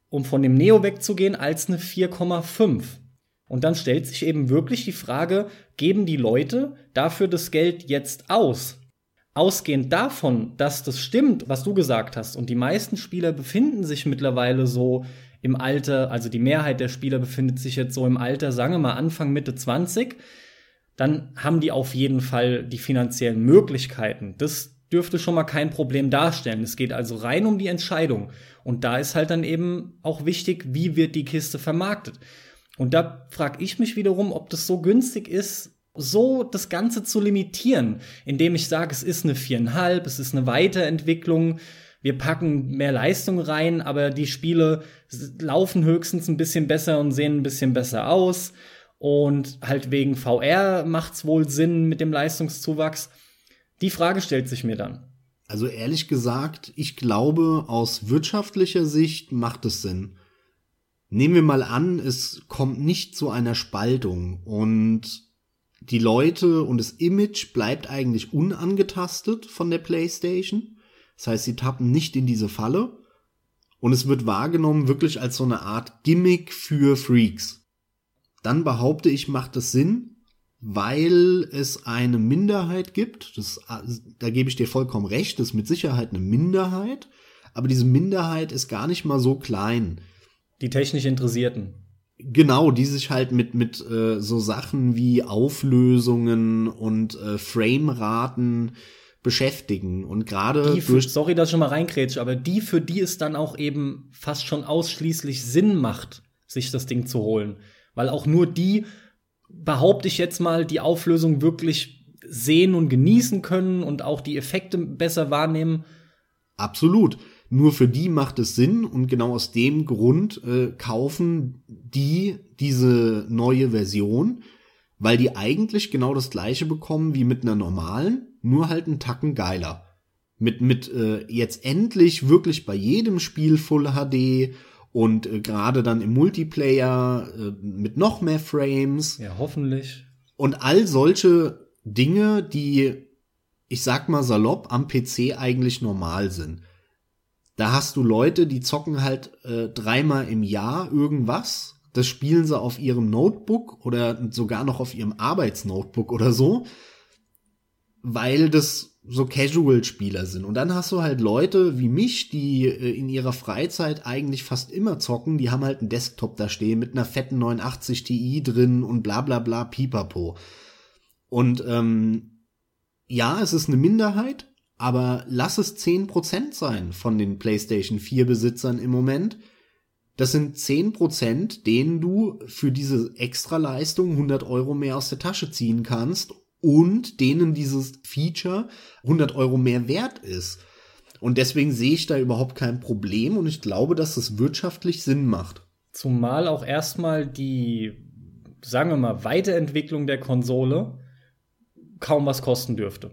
um von dem Neo wegzugehen, als eine 4,5. Und dann stellt sich eben wirklich die Frage, geben die Leute dafür das Geld jetzt aus? Ausgehend davon, dass das stimmt, was du gesagt hast, und die meisten Spieler befinden sich mittlerweile so im Alter, also die Mehrheit der Spieler befindet sich jetzt so im Alter, sagen wir mal Anfang, Mitte 20, dann haben die auf jeden Fall die finanziellen Möglichkeiten. Das dürfte schon mal kein Problem darstellen. Es geht also rein um die Entscheidung. Und da ist halt dann eben auch wichtig, wie wird die Kiste vermarktet. Und da frage ich mich wiederum, ob das so günstig ist, so das Ganze zu limitieren, indem ich sage, es ist eine viereinhalb, es ist eine Weiterentwicklung, wir packen mehr Leistung rein, aber die Spiele laufen höchstens ein bisschen besser und sehen ein bisschen besser aus. Und halt wegen VR macht's wohl Sinn mit dem Leistungszuwachs. Die Frage stellt sich mir dann. Also ehrlich gesagt, ich glaube, aus wirtschaftlicher Sicht macht es Sinn. Nehmen wir mal an, es kommt nicht zu einer Spaltung und die Leute und das Image bleibt eigentlich unangetastet von der PlayStation. Das heißt, sie tappen nicht in diese Falle und es wird wahrgenommen wirklich als so eine Art Gimmick für Freaks. Dann behaupte ich, macht es Sinn, weil es eine Minderheit gibt. Das, da gebe ich dir vollkommen recht, das ist mit Sicherheit eine Minderheit, aber diese Minderheit ist gar nicht mal so klein. Die technisch Interessierten. Genau, die sich halt mit mit äh, so Sachen wie Auflösungen und äh, Frameraten beschäftigen und gerade durch sorry, dass ich schon mal reinkrätsche, aber die für die es dann auch eben fast schon ausschließlich Sinn macht, sich das Ding zu holen, weil auch nur die behaupte ich jetzt mal die Auflösung wirklich sehen und genießen können und auch die Effekte besser wahrnehmen. Absolut. Nur für die macht es Sinn und genau aus dem Grund äh, kaufen die diese neue Version, weil die eigentlich genau das gleiche bekommen wie mit einer normalen, nur halt einen Tacken geiler. Mit, mit äh, jetzt endlich wirklich bei jedem Spiel Full HD und äh, gerade dann im Multiplayer äh, mit noch mehr Frames. Ja, hoffentlich. Und all solche Dinge, die, ich sag mal salopp, am PC eigentlich normal sind. Da hast du Leute, die zocken halt äh, dreimal im Jahr irgendwas. Das spielen sie auf ihrem Notebook oder sogar noch auf ihrem Arbeitsnotebook oder so, weil das so Casual-Spieler sind. Und dann hast du halt Leute wie mich, die äh, in ihrer Freizeit eigentlich fast immer zocken. Die haben halt einen Desktop da stehen mit einer fetten 89 Ti drin und bla bla bla pipapo. Und ähm, ja, es ist eine Minderheit, aber lass es 10% sein von den PlayStation 4 Besitzern im Moment. Das sind 10%, denen du für diese Extraleistung 100 Euro mehr aus der Tasche ziehen kannst und denen dieses Feature 100 Euro mehr wert ist. Und deswegen sehe ich da überhaupt kein Problem und ich glaube, dass es wirtschaftlich Sinn macht. Zumal auch erstmal die, sagen wir mal, Weiterentwicklung der Konsole kaum was kosten dürfte.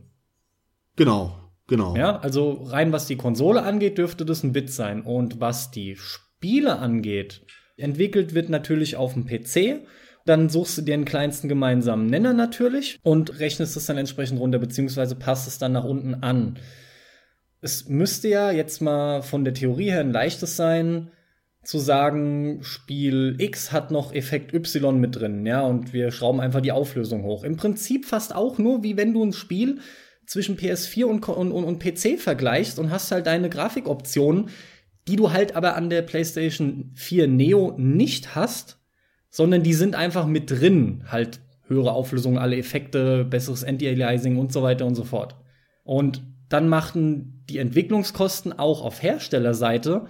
Genau, Genau. Ja, also rein was die Konsole angeht, dürfte das ein Witz sein. Und was die Spiele angeht, entwickelt wird natürlich auf dem PC. Dann suchst du dir den kleinsten gemeinsamen Nenner natürlich und rechnest es dann entsprechend runter, beziehungsweise passt es dann nach unten an. Es müsste ja jetzt mal von der Theorie her ein leichtes sein, zu sagen, Spiel X hat noch Effekt Y mit drin, ja, und wir schrauben einfach die Auflösung hoch. Im Prinzip fast auch nur, wie wenn du ein Spiel zwischen PS4 und, und, und PC vergleichst und hast halt deine Grafikoptionen, die du halt aber an der PlayStation 4 Neo nicht hast, sondern die sind einfach mit drin. Halt höhere Auflösung, alle Effekte, besseres Anti-Aliasing und so weiter und so fort. Und dann machten die Entwicklungskosten auch auf Herstellerseite,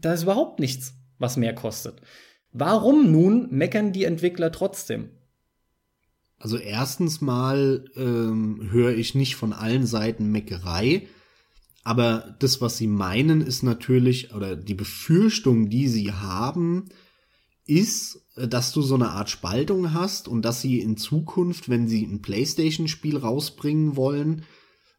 da ist überhaupt nichts, was mehr kostet. Warum nun meckern die Entwickler trotzdem? Also erstens mal ähm, höre ich nicht von allen Seiten Meckerei, aber das, was sie meinen, ist natürlich, oder die Befürchtung, die sie haben, ist, dass du so eine Art Spaltung hast und dass sie in Zukunft, wenn sie ein PlayStation-Spiel rausbringen wollen,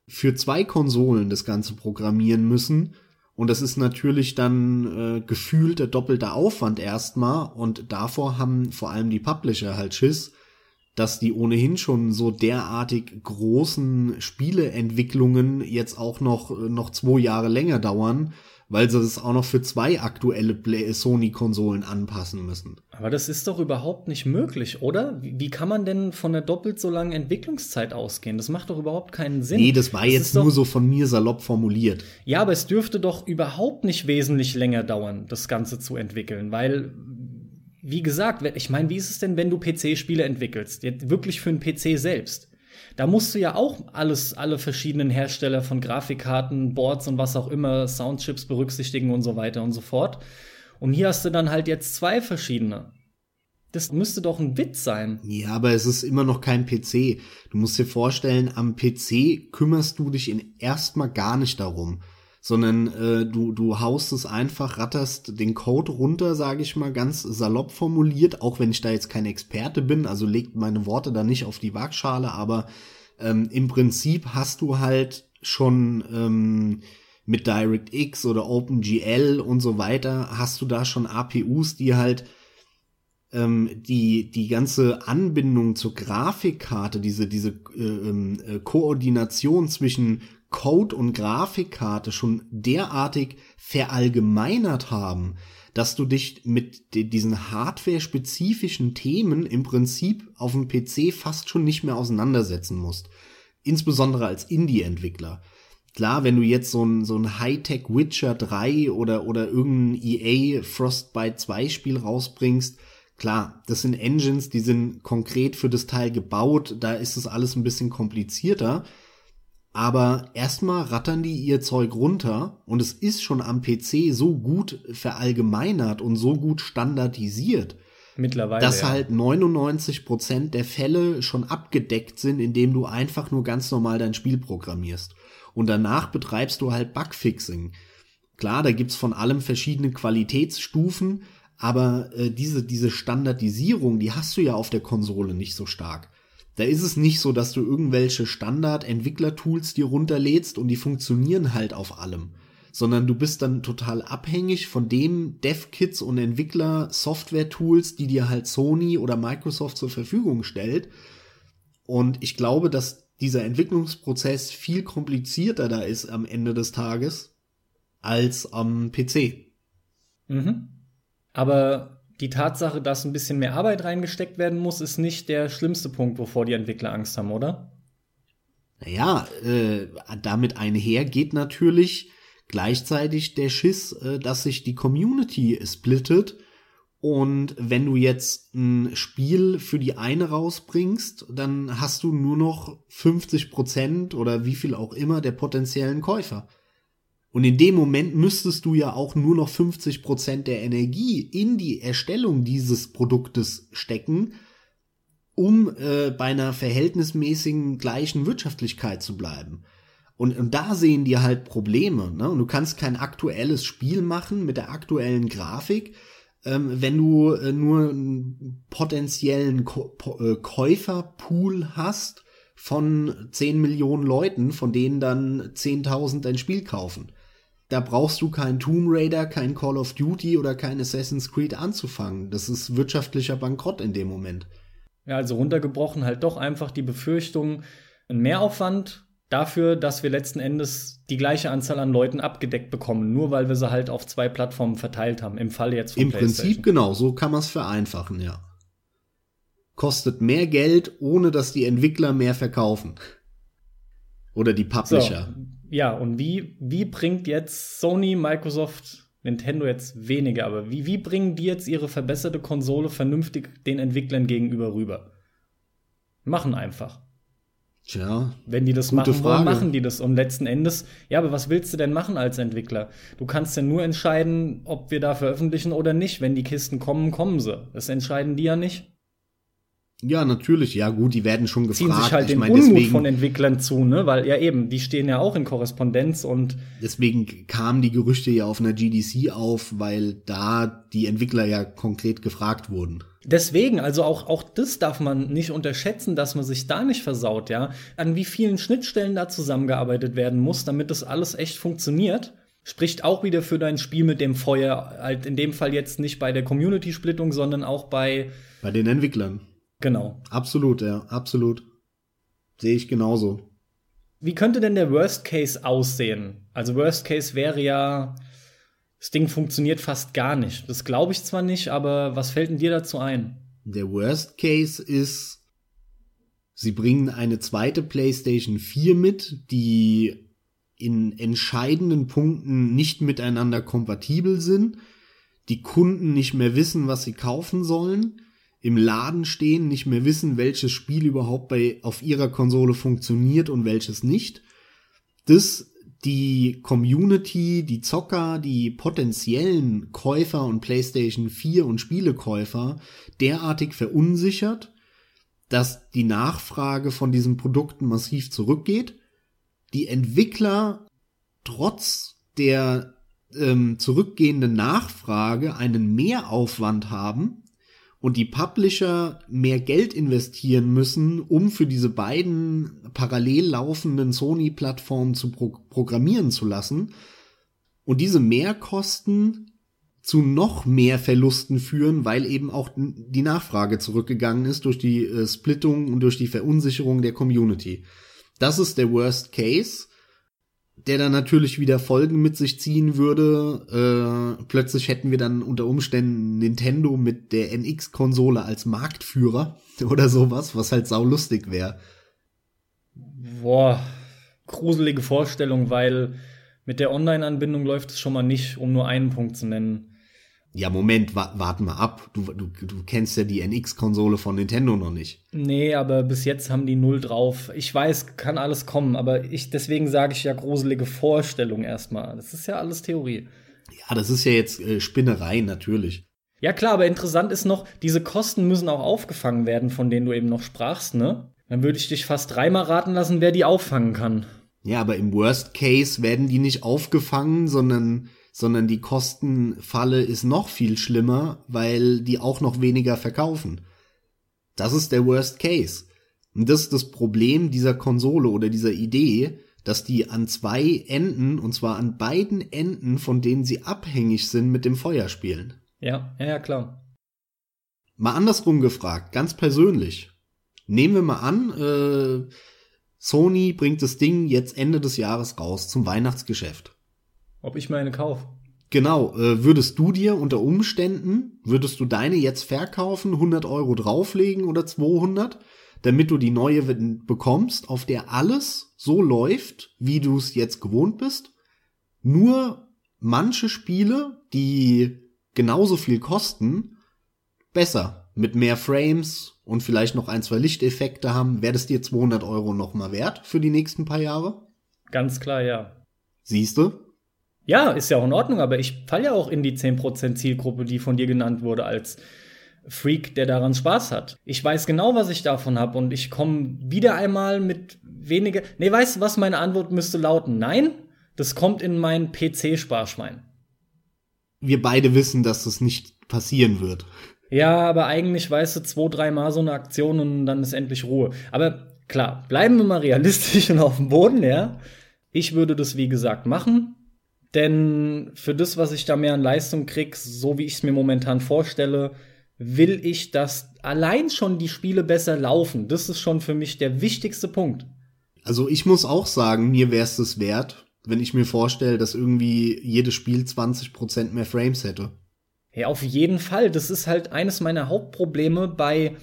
für zwei Konsolen das Ganze programmieren müssen. Und das ist natürlich dann äh, gefühlt der doppelte Aufwand erstmal. Und davor haben vor allem die Publisher halt Schiss, dass die ohnehin schon so derartig großen Spieleentwicklungen jetzt auch noch, noch zwei Jahre länger dauern, weil sie das auch noch für zwei aktuelle Sony-Konsolen anpassen müssen. Aber das ist doch überhaupt nicht möglich, oder? Wie kann man denn von einer doppelt so langen Entwicklungszeit ausgehen? Das macht doch überhaupt keinen Sinn. Nee, das war das jetzt nur so von mir salopp formuliert. Ja, aber es dürfte doch überhaupt nicht wesentlich länger dauern, das Ganze zu entwickeln, weil wie gesagt, ich meine, wie ist es denn, wenn du PC-Spiele entwickelst? Wirklich für einen PC selbst? Da musst du ja auch alles, alle verschiedenen Hersteller von Grafikkarten, Boards und was auch immer, Soundchips berücksichtigen und so weiter und so fort. Und hier hast du dann halt jetzt zwei verschiedene. Das müsste doch ein Witz sein. Ja, aber es ist immer noch kein PC. Du musst dir vorstellen, am PC kümmerst du dich erstmal gar nicht darum sondern äh, du, du haust es einfach, ratterst den Code runter, sage ich mal, ganz salopp formuliert, auch wenn ich da jetzt kein Experte bin, also legt meine Worte da nicht auf die Waagschale, aber ähm, im Prinzip hast du halt schon ähm, mit DirectX oder OpenGL und so weiter, hast du da schon APUs, die halt ähm, die die ganze Anbindung zur Grafikkarte, diese diese äh, ähm, äh, Koordination zwischen Code und Grafikkarte schon derartig verallgemeinert haben, dass du dich mit diesen hardware-spezifischen Themen im Prinzip auf dem PC fast schon nicht mehr auseinandersetzen musst. Insbesondere als Indie-Entwickler. Klar, wenn du jetzt so ein, so ein Hightech Witcher 3 oder, oder irgendein EA Frostbite 2 Spiel rausbringst, klar, das sind Engines, die sind konkret für das Teil gebaut, da ist es alles ein bisschen komplizierter. Aber erstmal rattern die ihr Zeug runter und es ist schon am PC so gut verallgemeinert und so gut standardisiert, Mittlerweile, dass ja. halt 99 Prozent der Fälle schon abgedeckt sind, indem du einfach nur ganz normal dein Spiel programmierst. Und danach betreibst du halt Bugfixing. Klar, da gibt's von allem verschiedene Qualitätsstufen, aber äh, diese, diese Standardisierung, die hast du ja auf der Konsole nicht so stark. Da ist es nicht so, dass du irgendwelche Standard-Entwickler-Tools dir runterlädst und die funktionieren halt auf allem, sondern du bist dann total abhängig von den Dev-Kits und Entwickler-Software-Tools, die dir halt Sony oder Microsoft zur Verfügung stellt. Und ich glaube, dass dieser Entwicklungsprozess viel komplizierter da ist am Ende des Tages als am PC. Mhm. Aber die Tatsache, dass ein bisschen mehr Arbeit reingesteckt werden muss, ist nicht der schlimmste Punkt, wovor die Entwickler Angst haben, oder? Naja, äh, damit einher geht natürlich gleichzeitig der Schiss, äh, dass sich die Community splittet. Und wenn du jetzt ein Spiel für die eine rausbringst, dann hast du nur noch 50 Prozent oder wie viel auch immer der potenziellen Käufer. Und in dem Moment müsstest du ja auch nur noch 50 Prozent der Energie in die Erstellung dieses Produktes stecken, um äh, bei einer verhältnismäßigen gleichen Wirtschaftlichkeit zu bleiben. Und, und da sehen die halt Probleme. Ne? Und du kannst kein aktuelles Spiel machen mit der aktuellen Grafik, ähm, wenn du äh, nur einen potenziellen Ko äh, Käuferpool hast von 10 Millionen Leuten, von denen dann 10.000 dein Spiel kaufen da brauchst du kein Tomb Raider, kein Call of Duty oder kein Assassin's Creed anzufangen. Das ist wirtschaftlicher Bankrott in dem Moment. Ja, also runtergebrochen halt doch einfach die Befürchtung, ein Mehraufwand dafür, dass wir letzten Endes die gleiche Anzahl an Leuten abgedeckt bekommen, nur weil wir sie halt auf zwei Plattformen verteilt haben. Im Fall jetzt von Im Prinzip genau, so kann man es vereinfachen, ja. Kostet mehr Geld, ohne dass die Entwickler mehr verkaufen. Oder die Publisher. So, ja, und wie, wie bringt jetzt Sony, Microsoft, Nintendo jetzt weniger, aber wie, wie bringen die jetzt ihre verbesserte Konsole vernünftig den Entwicklern gegenüber rüber? Machen einfach. Tja. Wenn die das machen Frage. wollen, machen die das. Und letzten Endes, ja, aber was willst du denn machen als Entwickler? Du kannst ja nur entscheiden, ob wir da veröffentlichen oder nicht. Wenn die Kisten kommen, kommen sie. Das entscheiden die ja nicht. Ja, natürlich. Ja, gut, die werden schon gefragt. Ziehen sich halt ich den mein, Unmut deswegen, von Entwicklern zu, ne? Weil ja eben, die stehen ja auch in Korrespondenz und deswegen kamen die Gerüchte ja auf einer GDC auf, weil da die Entwickler ja konkret gefragt wurden. Deswegen, also auch, auch das darf man nicht unterschätzen, dass man sich da nicht versaut, ja. An wie vielen Schnittstellen da zusammengearbeitet werden muss, damit das alles echt funktioniert. Spricht auch wieder für dein Spiel mit dem Feuer, halt in dem Fall jetzt nicht bei der Community-Splittung, sondern auch bei bei den Entwicklern Genau. Absolut, ja, absolut. Sehe ich genauso. Wie könnte denn der Worst Case aussehen? Also Worst Case wäre ja, das Ding funktioniert fast gar nicht. Das glaube ich zwar nicht, aber was fällt denn dir dazu ein? Der Worst Case ist, sie bringen eine zweite PlayStation 4 mit, die in entscheidenden Punkten nicht miteinander kompatibel sind, die Kunden nicht mehr wissen, was sie kaufen sollen, im Laden stehen, nicht mehr wissen, welches Spiel überhaupt bei, auf ihrer Konsole funktioniert und welches nicht. Das die Community, die Zocker, die potenziellen Käufer und PlayStation 4 und Spielekäufer derartig verunsichert, dass die Nachfrage von diesen Produkten massiv zurückgeht, die Entwickler trotz der ähm, zurückgehenden Nachfrage einen Mehraufwand haben, und die Publisher mehr Geld investieren müssen, um für diese beiden parallel laufenden Sony-Plattformen zu pro programmieren zu lassen. Und diese Mehrkosten zu noch mehr Verlusten führen, weil eben auch die Nachfrage zurückgegangen ist durch die äh, Splittung und durch die Verunsicherung der Community. Das ist der Worst Case der dann natürlich wieder Folgen mit sich ziehen würde. Äh, plötzlich hätten wir dann unter Umständen Nintendo mit der NX-Konsole als Marktführer oder sowas, was halt saulustig wäre. Boah, gruselige Vorstellung, weil mit der Online-Anbindung läuft es schon mal nicht, um nur einen Punkt zu nennen. Ja, Moment, wa warten wir ab. Du, du, du kennst ja die NX-Konsole von Nintendo noch nicht. Nee, aber bis jetzt haben die null drauf. Ich weiß, kann alles kommen, aber ich, deswegen sage ich ja gruselige Vorstellung erstmal. Das ist ja alles Theorie. Ja, das ist ja jetzt äh, Spinnerei, natürlich. Ja, klar, aber interessant ist noch, diese Kosten müssen auch aufgefangen werden, von denen du eben noch sprachst, ne? Dann würde ich dich fast dreimal raten lassen, wer die auffangen kann. Ja, aber im Worst Case werden die nicht aufgefangen, sondern sondern die Kostenfalle ist noch viel schlimmer, weil die auch noch weniger verkaufen. Das ist der Worst Case. Und das ist das Problem dieser Konsole oder dieser Idee, dass die an zwei Enden, und zwar an beiden Enden, von denen sie abhängig sind, mit dem Feuer spielen. Ja, ja, klar. Mal andersrum gefragt, ganz persönlich. Nehmen wir mal an, äh, Sony bringt das Ding jetzt Ende des Jahres raus zum Weihnachtsgeschäft. Ob ich meine kaufe. Genau, äh, würdest du dir unter Umständen, würdest du deine jetzt verkaufen, 100 Euro drauflegen oder 200, damit du die neue bekommst, auf der alles so läuft, wie du es jetzt gewohnt bist? Nur manche Spiele, die genauso viel kosten, besser, mit mehr Frames und vielleicht noch ein, zwei Lichteffekte haben, wäre das dir 200 Euro noch mal wert für die nächsten paar Jahre? Ganz klar, ja. Siehst du? Ja, ist ja auch in Ordnung, aber ich falle ja auch in die 10% Zielgruppe, die von dir genannt wurde, als Freak, der daran Spaß hat. Ich weiß genau, was ich davon habe und ich komme wieder einmal mit weniger. Nee, weißt du was? Meine Antwort müsste lauten: Nein, das kommt in mein PC-Sparschwein. Wir beide wissen, dass das nicht passieren wird. Ja, aber eigentlich weißt du zwei, dreimal so eine Aktion und dann ist endlich Ruhe. Aber klar, bleiben wir mal realistisch und auf dem Boden, ja. Ich würde das, wie gesagt, machen. Denn für das, was ich da mehr an Leistung krieg, so wie ich es mir momentan vorstelle, will ich, dass allein schon die Spiele besser laufen. Das ist schon für mich der wichtigste Punkt. Also ich muss auch sagen, mir wäre es das wert, wenn ich mir vorstelle, dass irgendwie jedes Spiel 20% mehr Frames hätte. Ja, auf jeden Fall. Das ist halt eines meiner Hauptprobleme bei,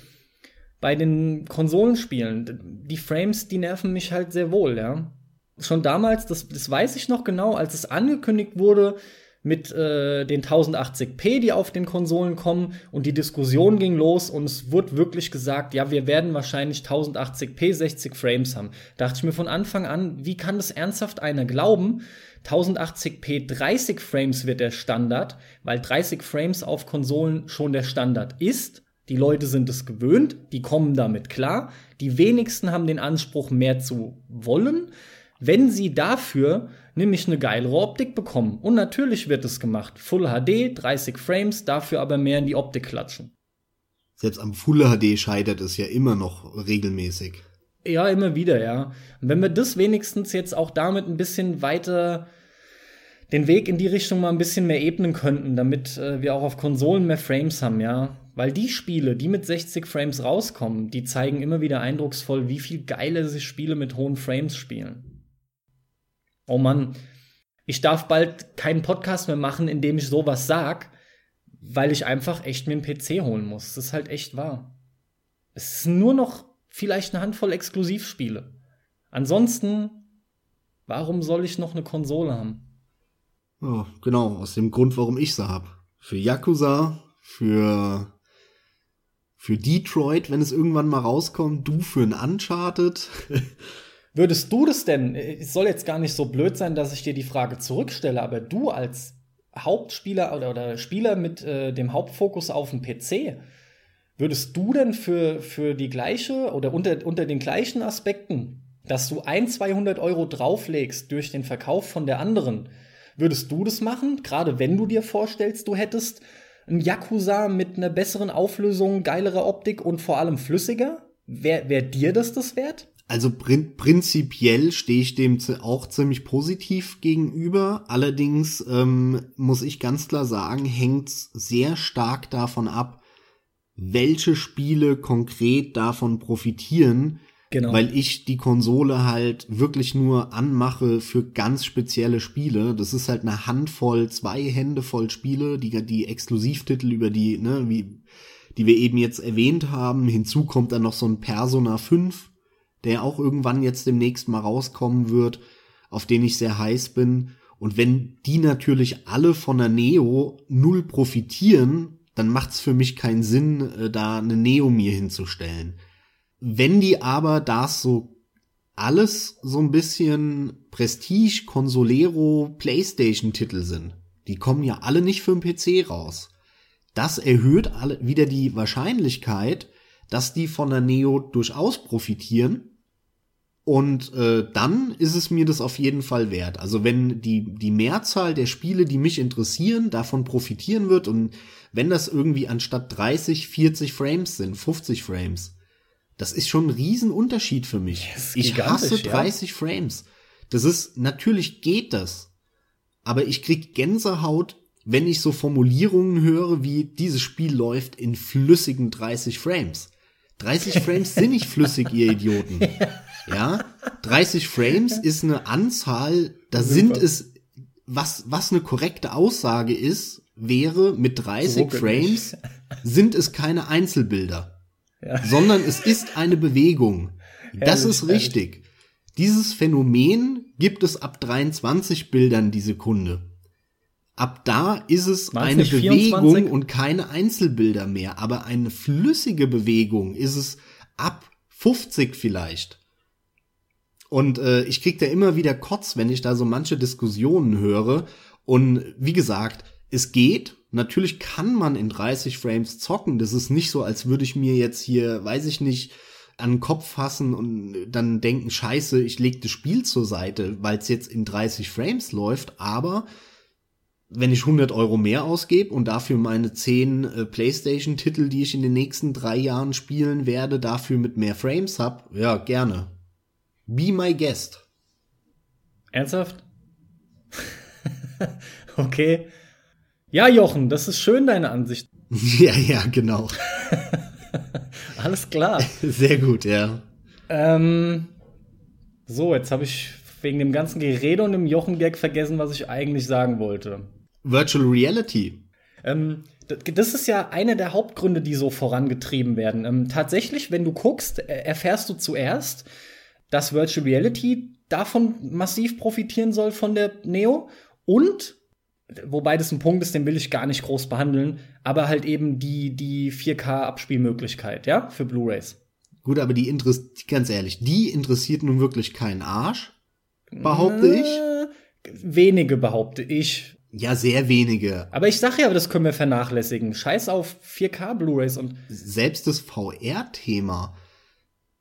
bei den Konsolenspielen. Die Frames, die nerven mich halt sehr wohl, ja schon damals, das, das weiß ich noch genau, als es angekündigt wurde mit äh, den 1080p, die auf den Konsolen kommen und die Diskussion ging los und es wurde wirklich gesagt, ja, wir werden wahrscheinlich 1080p 60 Frames haben. Da dachte ich mir von Anfang an, wie kann das ernsthaft einer glauben? 1080p 30 Frames wird der Standard, weil 30 Frames auf Konsolen schon der Standard ist. Die Leute sind es gewöhnt, die kommen damit klar. Die wenigsten haben den Anspruch, mehr zu wollen wenn sie dafür nämlich eine geilere Optik bekommen. Und natürlich wird es gemacht. Full HD, 30 Frames, dafür aber mehr in die Optik klatschen. Selbst am Full HD scheitert es ja immer noch regelmäßig. Ja, immer wieder, ja. Und wenn wir das wenigstens jetzt auch damit ein bisschen weiter den Weg in die Richtung mal ein bisschen mehr ebnen könnten, damit äh, wir auch auf Konsolen mehr Frames haben, ja. Weil die Spiele, die mit 60 Frames rauskommen, die zeigen immer wieder eindrucksvoll, wie viel geiler sich Spiele mit hohen Frames spielen. Oh Mann, ich darf bald keinen Podcast mehr machen, in dem ich sowas sag, weil ich einfach echt mir einen PC holen muss. Das ist halt echt wahr. Es ist nur noch vielleicht eine Handvoll Exklusivspiele. Ansonsten, warum soll ich noch eine Konsole haben? Oh, genau, aus dem Grund, warum ich sie hab. Für Yakuza, für für Detroit, wenn es irgendwann mal rauskommt, du für ein Uncharted. Würdest du das denn, es soll jetzt gar nicht so blöd sein, dass ich dir die Frage zurückstelle, aber du als Hauptspieler oder, oder Spieler mit äh, dem Hauptfokus auf dem PC, würdest du denn für, für die gleiche oder unter, unter den gleichen Aspekten, dass du ein, 200 Euro drauflegst durch den Verkauf von der anderen, würdest du das machen? Gerade wenn du dir vorstellst, du hättest ein Yakuza mit einer besseren Auflösung, geilerer Optik und vor allem flüssiger? Wäre wär dir das das wert? Also prin prinzipiell stehe ich dem auch ziemlich positiv gegenüber. Allerdings ähm, muss ich ganz klar sagen, hängt sehr stark davon ab, welche Spiele konkret davon profitieren. Genau. Weil ich die Konsole halt wirklich nur anmache für ganz spezielle Spiele. Das ist halt eine Handvoll, zwei Hände voll Spiele, die, die Exklusivtitel über die, ne, wie, die wir eben jetzt erwähnt haben. Hinzu kommt dann noch so ein Persona 5, der auch irgendwann jetzt demnächst mal rauskommen wird, auf den ich sehr heiß bin. Und wenn die natürlich alle von der Neo null profitieren, dann macht's für mich keinen Sinn, äh, da eine Neo mir hinzustellen. Wenn die aber das so alles so ein bisschen Prestige, Consolero, Playstation-Titel sind, die kommen ja alle nicht für den PC raus. Das erhöht alle wieder die Wahrscheinlichkeit, dass die von der Neo durchaus profitieren. Und äh, dann ist es mir das auf jeden Fall wert. Also wenn die, die Mehrzahl der Spiele, die mich interessieren, davon profitieren wird und wenn das irgendwie anstatt 30, 40 Frames sind, 50 Frames, das ist schon ein Riesenunterschied für mich. Ich hasse 30 ja. Frames. Das ist, natürlich geht das. Aber ich krieg Gänsehaut, wenn ich so Formulierungen höre, wie dieses Spiel läuft in flüssigen 30 Frames. 30 Frames sind nicht flüssig, ihr Idioten. Ja? 30 Frames ist eine Anzahl, da sind es, was, was eine korrekte Aussage ist, wäre, mit 30 Frames sind es keine Einzelbilder ja. sondern es ist eine Bewegung. Das ist richtig. Herrlich. Dieses Phänomen gibt es ab 23 Bildern die Sekunde. Ab da ist es War's eine Bewegung 24? und keine Einzelbilder mehr. Aber eine flüssige Bewegung ist es ab 50 vielleicht. Und äh, ich krieg da immer wieder Kotz, wenn ich da so manche Diskussionen höre. Und wie gesagt, es geht, Natürlich kann man in 30 Frames zocken. Das ist nicht so, als würde ich mir jetzt hier, weiß ich nicht, an den Kopf fassen und dann denken, scheiße, ich leg das Spiel zur Seite, weil es jetzt in 30 Frames läuft. Aber wenn ich 100 Euro mehr ausgebe und dafür meine 10 äh, PlayStation-Titel, die ich in den nächsten drei Jahren spielen werde, dafür mit mehr Frames hab, ja, gerne. Be my guest. Ernsthaft? okay. Ja, Jochen, das ist schön, deine Ansicht. ja, ja, genau. Alles klar. Sehr gut, ja. Ähm, so, jetzt habe ich wegen dem ganzen Gerede und dem Jochen-Gag vergessen, was ich eigentlich sagen wollte. Virtual Reality. Ähm, das ist ja einer der Hauptgründe, die so vorangetrieben werden. Ähm, tatsächlich, wenn du guckst, erfährst du zuerst, dass Virtual Reality davon massiv profitieren soll von der Neo und Wobei das ein Punkt ist, den will ich gar nicht groß behandeln, aber halt eben die, die 4K-Abspielmöglichkeit, ja, für Blu-Rays. Gut, aber die interessiert, ganz ehrlich, die interessiert nun wirklich keinen Arsch, behaupte äh, ich. Wenige behaupte ich. Ja, sehr wenige. Aber ich sag ja, das können wir vernachlässigen. Scheiß auf 4K Blu-rays und. Selbst das VR-Thema.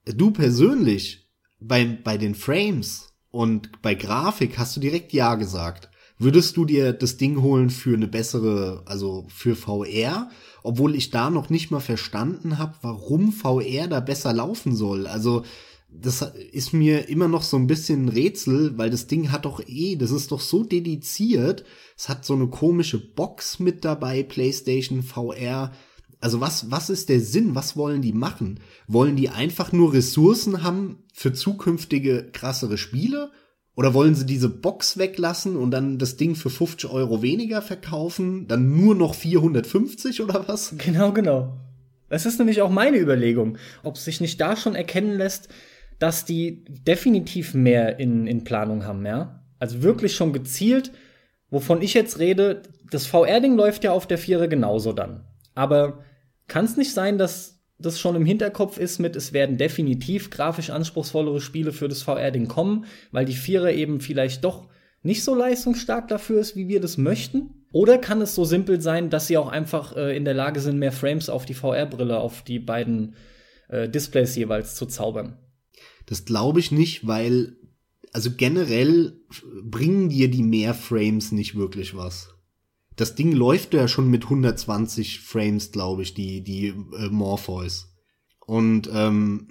Du persönlich, bei, bei den Frames und bei Grafik hast du direkt Ja gesagt. Würdest du dir das Ding holen für eine bessere, also für VR, obwohl ich da noch nicht mal verstanden habe, warum VR da besser laufen soll? Also das ist mir immer noch so ein bisschen ein Rätsel, weil das Ding hat doch eh, das ist doch so dediziert. Es hat so eine komische Box mit dabei, PlayStation VR. also was, was ist der Sinn? Was wollen die machen? Wollen die einfach nur Ressourcen haben für zukünftige krassere Spiele? Oder wollen sie diese Box weglassen und dann das Ding für 50 Euro weniger verkaufen? Dann nur noch 450 oder was? Genau, genau. Das ist nämlich auch meine Überlegung, ob sich nicht da schon erkennen lässt, dass die definitiv mehr in, in Planung haben, ja? Also wirklich schon gezielt, wovon ich jetzt rede, das VR-Ding läuft ja auf der Vierer genauso dann. Aber kann es nicht sein, dass das schon im Hinterkopf ist mit, es werden definitiv grafisch anspruchsvollere Spiele für das VR-Ding kommen, weil die Vierer eben vielleicht doch nicht so leistungsstark dafür ist, wie wir das möchten? Oder kann es so simpel sein, dass sie auch einfach äh, in der Lage sind, mehr Frames auf die VR-Brille, auf die beiden äh, Displays jeweils zu zaubern? Das glaube ich nicht, weil also generell bringen dir die mehr Frames nicht wirklich was. Das Ding läuft ja schon mit 120 Frames, glaube ich, die die äh, Morpheus. Und ähm,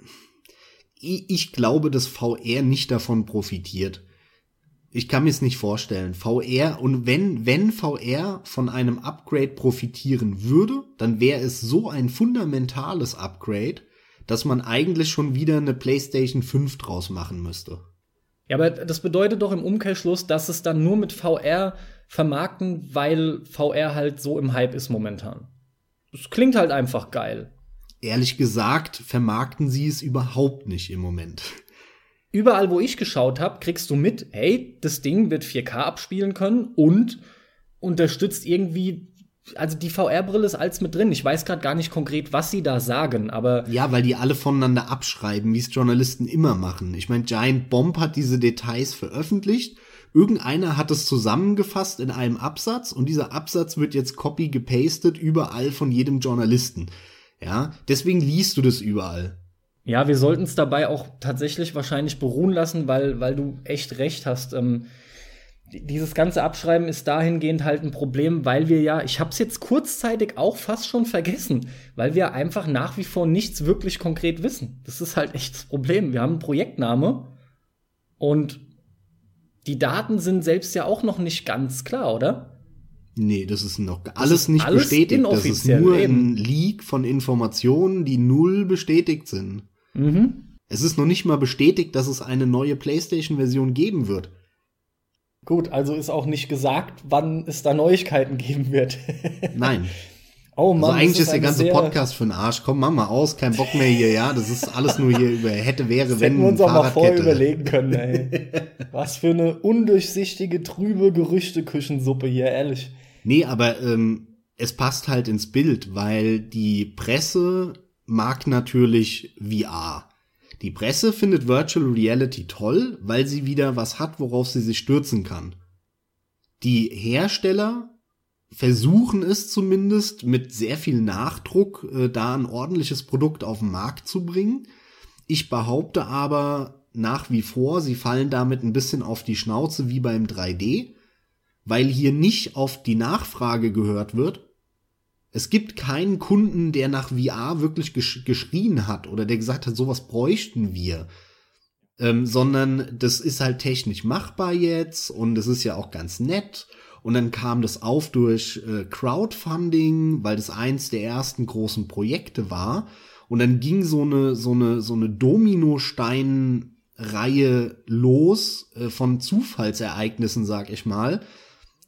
ich, ich glaube, dass VR nicht davon profitiert. Ich kann mir es nicht vorstellen. VR und wenn wenn VR von einem Upgrade profitieren würde, dann wäre es so ein fundamentales Upgrade, dass man eigentlich schon wieder eine PlayStation 5 draus machen müsste. Ja, aber das bedeutet doch im Umkehrschluss, dass es dann nur mit VR vermarkten, weil VR halt so im Hype ist momentan. Das klingt halt einfach geil. Ehrlich gesagt, vermarkten sie es überhaupt nicht im Moment. Überall, wo ich geschaut habe, kriegst du mit, hey, das Ding wird 4K abspielen können und unterstützt irgendwie also die VR-Brille ist alles mit drin. Ich weiß gerade gar nicht konkret, was sie da sagen, aber. Ja, weil die alle voneinander abschreiben, wie es Journalisten immer machen. Ich meine, Giant Bomb hat diese Details veröffentlicht. Irgendeiner hat es zusammengefasst in einem Absatz und dieser Absatz wird jetzt copy gepastet überall von jedem Journalisten. Ja, deswegen liest du das überall. Ja, wir sollten es dabei auch tatsächlich wahrscheinlich beruhen lassen, weil, weil du echt recht hast. Ähm, dieses ganze Abschreiben ist dahingehend halt ein Problem, weil wir ja, ich habe es jetzt kurzzeitig auch fast schon vergessen, weil wir einfach nach wie vor nichts wirklich konkret wissen. Das ist halt echt das Problem. Wir haben einen Projektname und die Daten sind selbst ja auch noch nicht ganz klar, oder? Nee, das ist noch alles ist nicht alles bestätigt. Das ist nur eben. ein Leak von Informationen, die null bestätigt sind. Mhm. Es ist noch nicht mal bestätigt, dass es eine neue PlayStation-Version geben wird. Gut, also ist auch nicht gesagt, wann es da Neuigkeiten geben wird. Nein. Oh Mann, also eigentlich ist, der ganze Podcast für den Arsch. Komm, mach mal aus, kein Bock mehr hier, ja. Das ist alles nur hier über hätte, wäre, das wenn. Hätten wir uns auch mal vorher überlegen können, ey. Was für eine undurchsichtige, trübe Gerüchteküchensuppe hier, ehrlich. Nee, aber ähm, es passt halt ins Bild, weil die Presse mag natürlich VR. Die Presse findet Virtual Reality toll, weil sie wieder was hat, worauf sie sich stürzen kann. Die Hersteller versuchen es zumindest mit sehr viel Nachdruck, äh, da ein ordentliches Produkt auf den Markt zu bringen. Ich behaupte aber nach wie vor, sie fallen damit ein bisschen auf die Schnauze wie beim 3D, weil hier nicht auf die Nachfrage gehört wird, es gibt keinen Kunden, der nach VR wirklich gesch geschrien hat oder der gesagt hat, sowas bräuchten wir. Ähm, sondern das ist halt technisch machbar jetzt und es ist ja auch ganz nett. Und dann kam das auf durch äh, Crowdfunding, weil das eins der ersten großen Projekte war. Und dann ging so eine, so eine, so eine Dominostein-Reihe los äh, von Zufallsereignissen, sag ich mal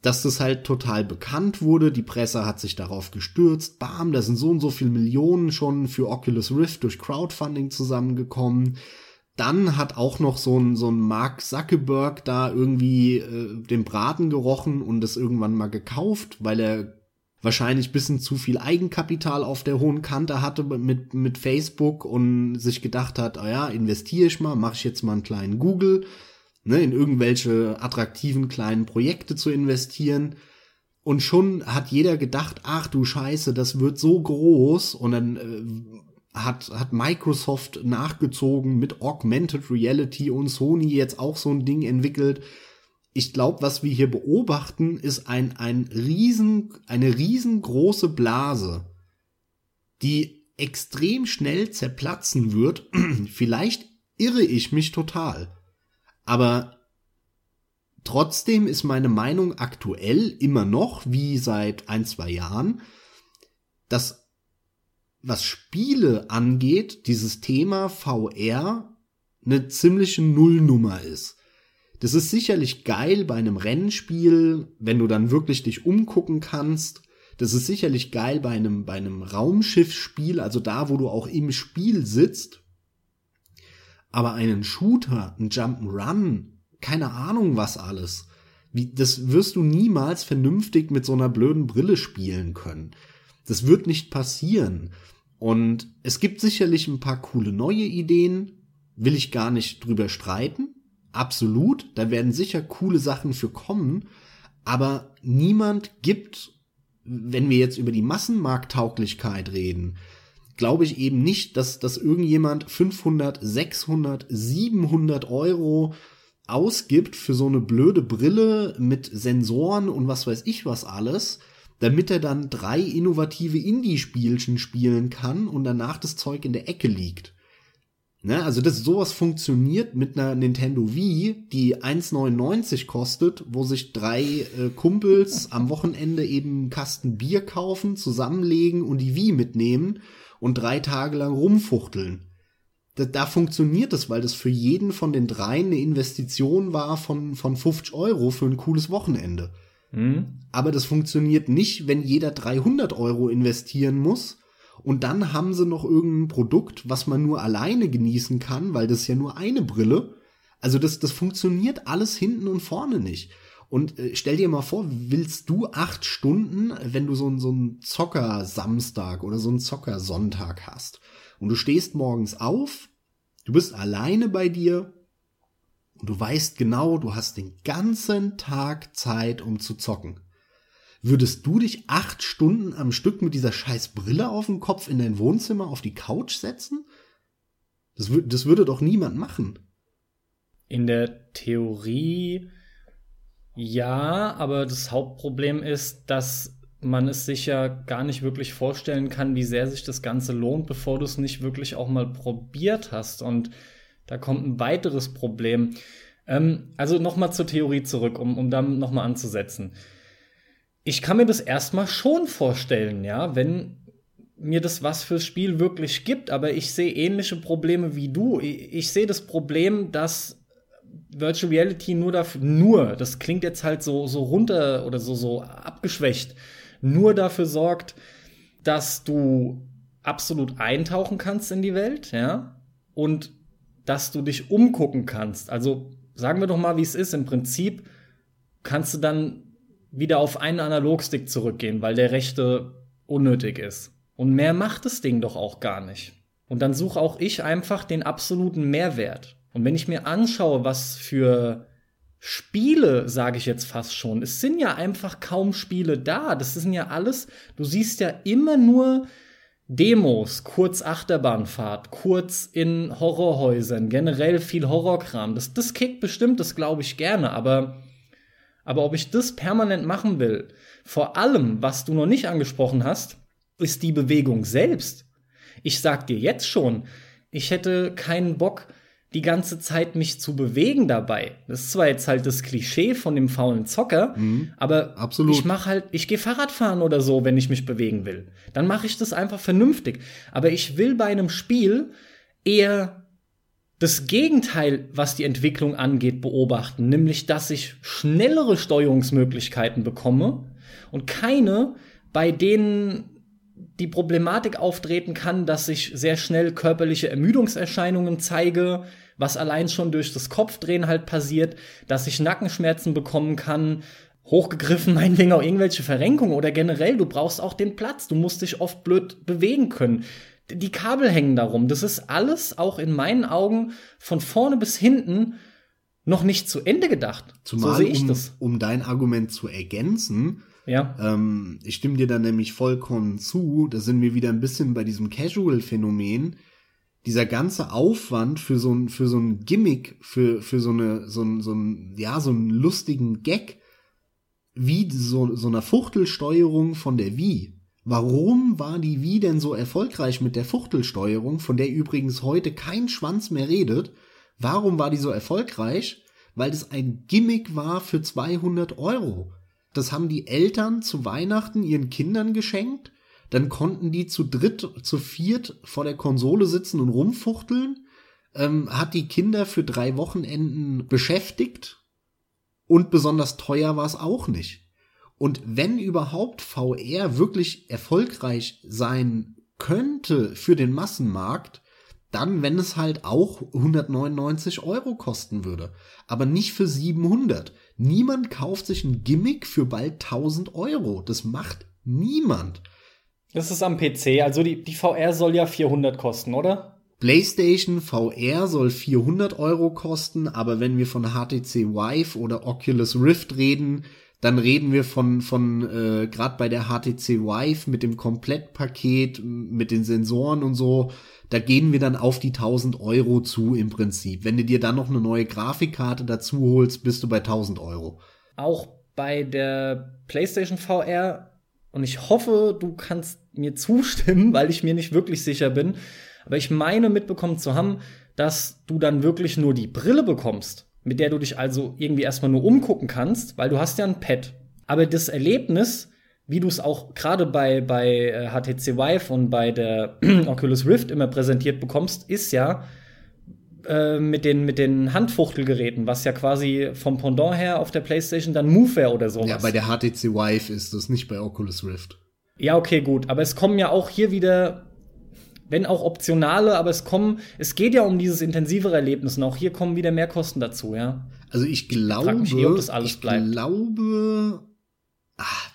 dass das halt total bekannt wurde. Die Presse hat sich darauf gestürzt. Bam, da sind so und so viele Millionen schon für Oculus Rift durch Crowdfunding zusammengekommen. Dann hat auch noch so ein, so ein Mark Zuckerberg da irgendwie äh, den Braten gerochen und das irgendwann mal gekauft, weil er wahrscheinlich bisschen zu viel Eigenkapital auf der hohen Kante hatte mit, mit Facebook und sich gedacht hat, ah ja, investiere ich mal, mache ich jetzt mal einen kleinen Google ne, in irgendwelche attraktiven kleinen Projekte zu investieren. Und schon hat jeder gedacht, ach du Scheiße, das wird so groß. Und dann äh, hat, hat Microsoft nachgezogen mit Augmented Reality und Sony jetzt auch so ein Ding entwickelt. Ich glaube, was wir hier beobachten, ist ein, ein riesen, eine riesengroße Blase, die extrem schnell zerplatzen wird. Vielleicht irre ich mich total. Aber trotzdem ist meine Meinung aktuell immer noch, wie seit ein, zwei Jahren, dass was Spiele angeht, dieses Thema VR eine ziemliche Nullnummer ist. Das ist sicherlich geil bei einem Rennspiel, wenn du dann wirklich dich umgucken kannst. Das ist sicherlich geil bei einem, bei einem Raumschiffspiel, also da, wo du auch im Spiel sitzt. Aber einen Shooter, ein Jump'n'Run, keine Ahnung was alles. Wie, das wirst du niemals vernünftig mit so einer blöden Brille spielen können. Das wird nicht passieren. Und es gibt sicherlich ein paar coole neue Ideen, will ich gar nicht drüber streiten. Absolut, da werden sicher coole Sachen für kommen, aber niemand gibt, wenn wir jetzt über die Massenmarkttauglichkeit reden, glaube ich eben nicht, dass, dass irgendjemand 500, 600, 700 Euro ausgibt für so eine blöde Brille mit Sensoren und was weiß ich was alles, damit er dann drei innovative Indie-Spielchen spielen kann und danach das Zeug in der Ecke liegt. Ne, also das sowas funktioniert mit einer Nintendo Wii, die 1,99 kostet, wo sich drei äh, Kumpels am Wochenende eben einen Kasten Bier kaufen, zusammenlegen und die Wii mitnehmen und drei Tage lang rumfuchteln. Da, da funktioniert es, weil das für jeden von den dreien eine Investition war von, von 50 Euro für ein cooles Wochenende. Mhm. Aber das funktioniert nicht, wenn jeder 300 Euro investieren muss und dann haben sie noch irgendein Produkt, was man nur alleine genießen kann, weil das ja nur eine Brille. Also das, das funktioniert alles hinten und vorne nicht. Und äh, stell dir mal vor, willst du acht Stunden, wenn du so, ein so einen Zocker-Samstag oder so einen Zocker-Sonntag hast und du stehst morgens auf, du bist alleine bei dir und du weißt genau, du hast den ganzen Tag Zeit, um zu zocken. Würdest du dich acht Stunden am Stück mit dieser scheiß Brille auf dem Kopf in dein Wohnzimmer auf die Couch setzen? Das, das würde doch niemand machen. In der Theorie ja, aber das Hauptproblem ist, dass man es sich ja gar nicht wirklich vorstellen kann, wie sehr sich das Ganze lohnt, bevor du es nicht wirklich auch mal probiert hast. Und da kommt ein weiteres Problem. Ähm, also nochmal zur Theorie zurück, um, um da nochmal anzusetzen ich kann mir das erstmal schon vorstellen, ja, wenn mir das was fürs Spiel wirklich gibt, aber ich sehe ähnliche Probleme wie du. Ich, ich sehe das Problem, dass Virtual Reality nur dafür, nur, das klingt jetzt halt so, so runter oder so, so abgeschwächt, nur dafür sorgt, dass du absolut eintauchen kannst in die Welt, ja, und dass du dich umgucken kannst. Also sagen wir doch mal, wie es ist. Im Prinzip kannst du dann wieder auf einen Analogstick zurückgehen, weil der rechte unnötig ist. Und mehr macht das Ding doch auch gar nicht. Und dann suche auch ich einfach den absoluten Mehrwert. Und wenn ich mir anschaue, was für Spiele, sage ich jetzt fast schon, es sind ja einfach kaum Spiele da. Das sind ja alles, du siehst ja immer nur Demos, kurz Achterbahnfahrt, kurz in Horrorhäusern, generell viel Horrorkram. Das, das kickt bestimmt, das glaube ich gerne, aber aber ob ich das permanent machen will, vor allem, was du noch nicht angesprochen hast, ist die Bewegung selbst. Ich sag dir jetzt schon, ich hätte keinen Bock, die ganze Zeit mich zu bewegen dabei. Das ist zwar jetzt halt das Klischee von dem faulen Zocker, mhm, aber absolut. ich mache halt, ich gehe Fahrrad fahren oder so, wenn ich mich bewegen will. Dann mache ich das einfach vernünftig. Aber ich will bei einem Spiel eher das Gegenteil, was die Entwicklung angeht, beobachten, nämlich dass ich schnellere Steuerungsmöglichkeiten bekomme und keine, bei denen die Problematik auftreten kann, dass ich sehr schnell körperliche Ermüdungserscheinungen zeige, was allein schon durch das Kopfdrehen halt passiert, dass ich Nackenschmerzen bekommen kann, hochgegriffen meinetwegen auch irgendwelche Verrenkungen oder generell, du brauchst auch den Platz, du musst dich oft blöd bewegen können die Kabel hängen darum. Das ist alles auch in meinen Augen von vorne bis hinten noch nicht zu Ende gedacht. Zumal, so sehe ich um, das. Um dein Argument zu ergänzen, ja. Ähm, ich stimme dir da nämlich vollkommen zu. Da sind wir wieder ein bisschen bei diesem Casual-Phänomen. Dieser ganze Aufwand für so ein, für so ein Gimmick, für, für so eine, so ein, so ein, ja, so einen lustigen Gag, wie so, so einer Fuchtelsteuerung von der Wii. Warum war die Wii denn so erfolgreich mit der Fuchtelsteuerung, von der übrigens heute kein Schwanz mehr redet? Warum war die so erfolgreich? Weil es ein Gimmick war für 200 Euro. Das haben die Eltern zu Weihnachten ihren Kindern geschenkt. Dann konnten die zu dritt, zu viert vor der Konsole sitzen und rumfuchteln, ähm, hat die Kinder für drei Wochenenden beschäftigt und besonders teuer war es auch nicht. Und wenn überhaupt VR wirklich erfolgreich sein könnte für den Massenmarkt, dann, wenn es halt auch 199 Euro kosten würde. Aber nicht für 700. Niemand kauft sich ein Gimmick für bald 1000 Euro. Das macht niemand. Das ist am PC. Also die, die VR soll ja 400 kosten, oder? PlayStation VR soll 400 Euro kosten, aber wenn wir von HTC Vive oder Oculus Rift reden, dann reden wir von, von äh, gerade bei der HTC Vive mit dem Komplettpaket, mit den Sensoren und so, da gehen wir dann auf die 1000 Euro zu im Prinzip. Wenn du dir dann noch eine neue Grafikkarte dazu holst, bist du bei 1000 Euro. Auch bei der PlayStation VR, und ich hoffe, du kannst mir zustimmen, weil ich mir nicht wirklich sicher bin, aber ich meine mitbekommen zu haben, dass du dann wirklich nur die Brille bekommst mit der du dich also irgendwie erstmal nur umgucken kannst, weil du hast ja ein Pad. Aber das Erlebnis, wie du es auch gerade bei, bei HTC äh, Vive und bei der Oculus Rift immer präsentiert bekommst, ist ja äh, mit, den, mit den Handfuchtelgeräten, was ja quasi vom Pendant her auf der PlayStation dann Move wäre oder sowas. Ja, bei der HTC Vive ist das, nicht bei Oculus Rift. Ja, okay, gut. Aber es kommen ja auch hier wieder wenn auch optionale, aber es kommen, es geht ja um dieses intensivere Erlebnis und auch hier kommen wieder mehr Kosten dazu, ja. Also ich glaube, ich, eh, das alles ich glaube, ach,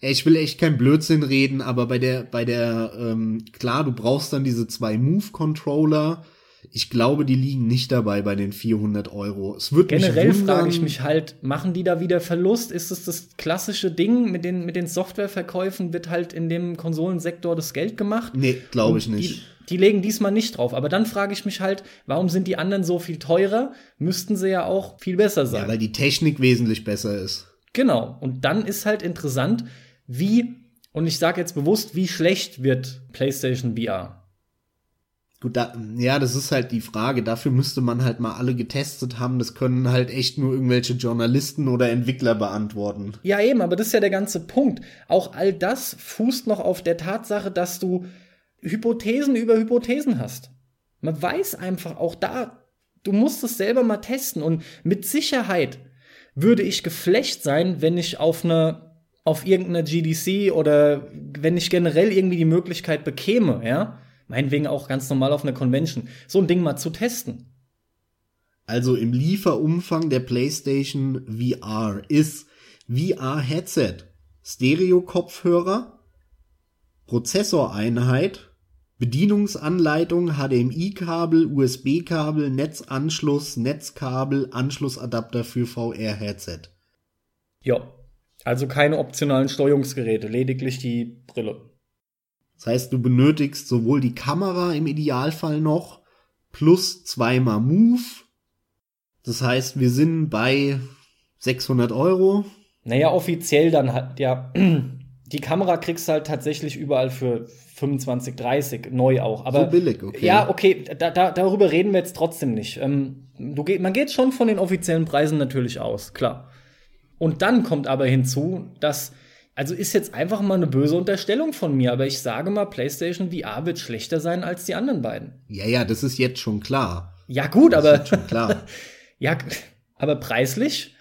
ich will echt kein Blödsinn reden, aber bei der, bei der, ähm, klar, du brauchst dann diese zwei Move-Controller, ich glaube, die liegen nicht dabei bei den 400 Euro. Es wird Generell frage ich mich halt, machen die da wieder Verlust? Ist es das klassische Ding mit den, mit den Softwareverkäufen? Wird halt in dem Konsolensektor das Geld gemacht? Nee, glaube ich nicht. Die, die legen diesmal nicht drauf. Aber dann frage ich mich halt, warum sind die anderen so viel teurer? Müssten sie ja auch viel besser sein. Ja, weil die Technik wesentlich besser ist. Genau. Und dann ist halt interessant, wie, und ich sage jetzt bewusst, wie schlecht wird PlayStation VR? Gut, da, ja, das ist halt die Frage. Dafür müsste man halt mal alle getestet haben. Das können halt echt nur irgendwelche Journalisten oder Entwickler beantworten. Ja, eben, aber das ist ja der ganze Punkt. Auch all das fußt noch auf der Tatsache, dass du Hypothesen über Hypothesen hast. Man weiß einfach auch da, du musst es selber mal testen und mit Sicherheit würde ich geflecht sein, wenn ich auf einer auf irgendeiner GDC oder wenn ich generell irgendwie die Möglichkeit bekäme, ja, meinetwegen auch ganz normal auf einer Convention, so ein Ding mal zu testen. Also im Lieferumfang der PlayStation VR ist VR-Headset, Stereo-Kopfhörer, Prozessoreinheit, Bedienungsanleitung, HDMI-Kabel, USB-Kabel, Netzanschluss, Netzkabel, Anschlussadapter für VR-Headset. Ja, also keine optionalen Steuerungsgeräte, lediglich die Brille. Das heißt, du benötigst sowohl die Kamera im Idealfall noch plus zweimal Move. Das heißt, wir sind bei 600 Euro. Naja, offiziell dann halt, ja. Die Kamera kriegst du halt tatsächlich überall für 25, 30, neu auch. Aber, so billig, okay. Ja, okay, da, da, darüber reden wir jetzt trotzdem nicht. Ähm, du, man geht schon von den offiziellen Preisen natürlich aus, klar. Und dann kommt aber hinzu, dass also ist jetzt einfach mal eine böse Unterstellung von mir, aber ich sage mal, PlayStation VR wird schlechter sein als die anderen beiden. Ja, ja, das ist jetzt schon klar. Ja, gut, das aber. Ist schon klar. ja, aber preislich?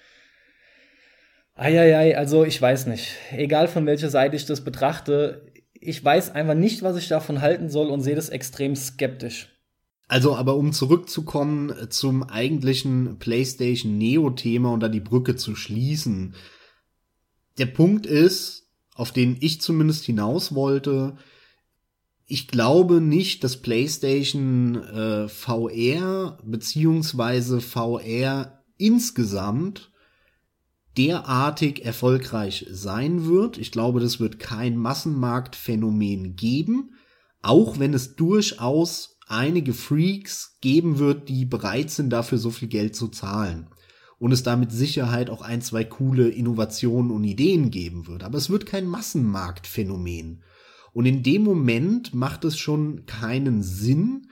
Eieiei, also ich weiß nicht. Egal von welcher Seite ich das betrachte, ich weiß einfach nicht, was ich davon halten soll und sehe das extrem skeptisch. Also, aber um zurückzukommen zum eigentlichen PlayStation Neo-Thema und da die Brücke zu schließen, der Punkt ist, auf den ich zumindest hinaus wollte, ich glaube nicht, dass PlayStation äh, VR beziehungsweise VR insgesamt derartig erfolgreich sein wird. Ich glaube, das wird kein Massenmarktphänomen geben, auch wenn es durchaus einige Freaks geben wird, die bereit sind, dafür so viel Geld zu zahlen und es da mit Sicherheit auch ein, zwei coole Innovationen und Ideen geben wird. Aber es wird kein Massenmarktphänomen. Und in dem Moment macht es schon keinen Sinn,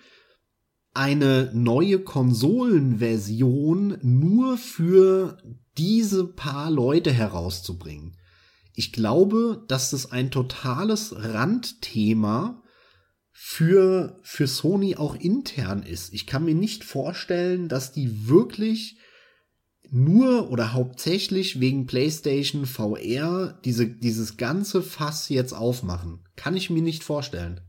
eine neue Konsolenversion nur für diese paar Leute herauszubringen. Ich glaube, dass das ein totales Randthema für, für Sony auch intern ist. Ich kann mir nicht vorstellen, dass die wirklich nur oder hauptsächlich wegen PlayStation VR diese, dieses ganze Fass jetzt aufmachen. Kann ich mir nicht vorstellen.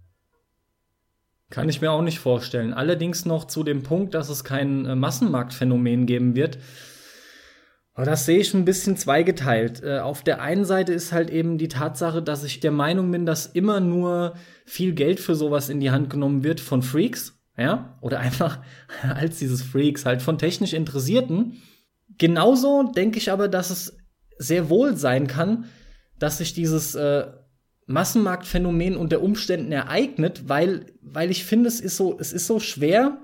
Kann ich mir auch nicht vorstellen. Allerdings noch zu dem Punkt, dass es kein äh, Massenmarktphänomen geben wird. Aber das sehe ich ein bisschen zweigeteilt. Äh, auf der einen Seite ist halt eben die Tatsache, dass ich der Meinung bin, dass immer nur viel Geld für sowas in die Hand genommen wird von Freaks, ja, oder einfach als dieses Freaks halt von technisch Interessierten. Genauso denke ich aber, dass es sehr wohl sein kann, dass sich dieses äh, Massenmarktphänomen unter Umständen ereignet, weil, weil ich finde, es ist so, es ist so schwer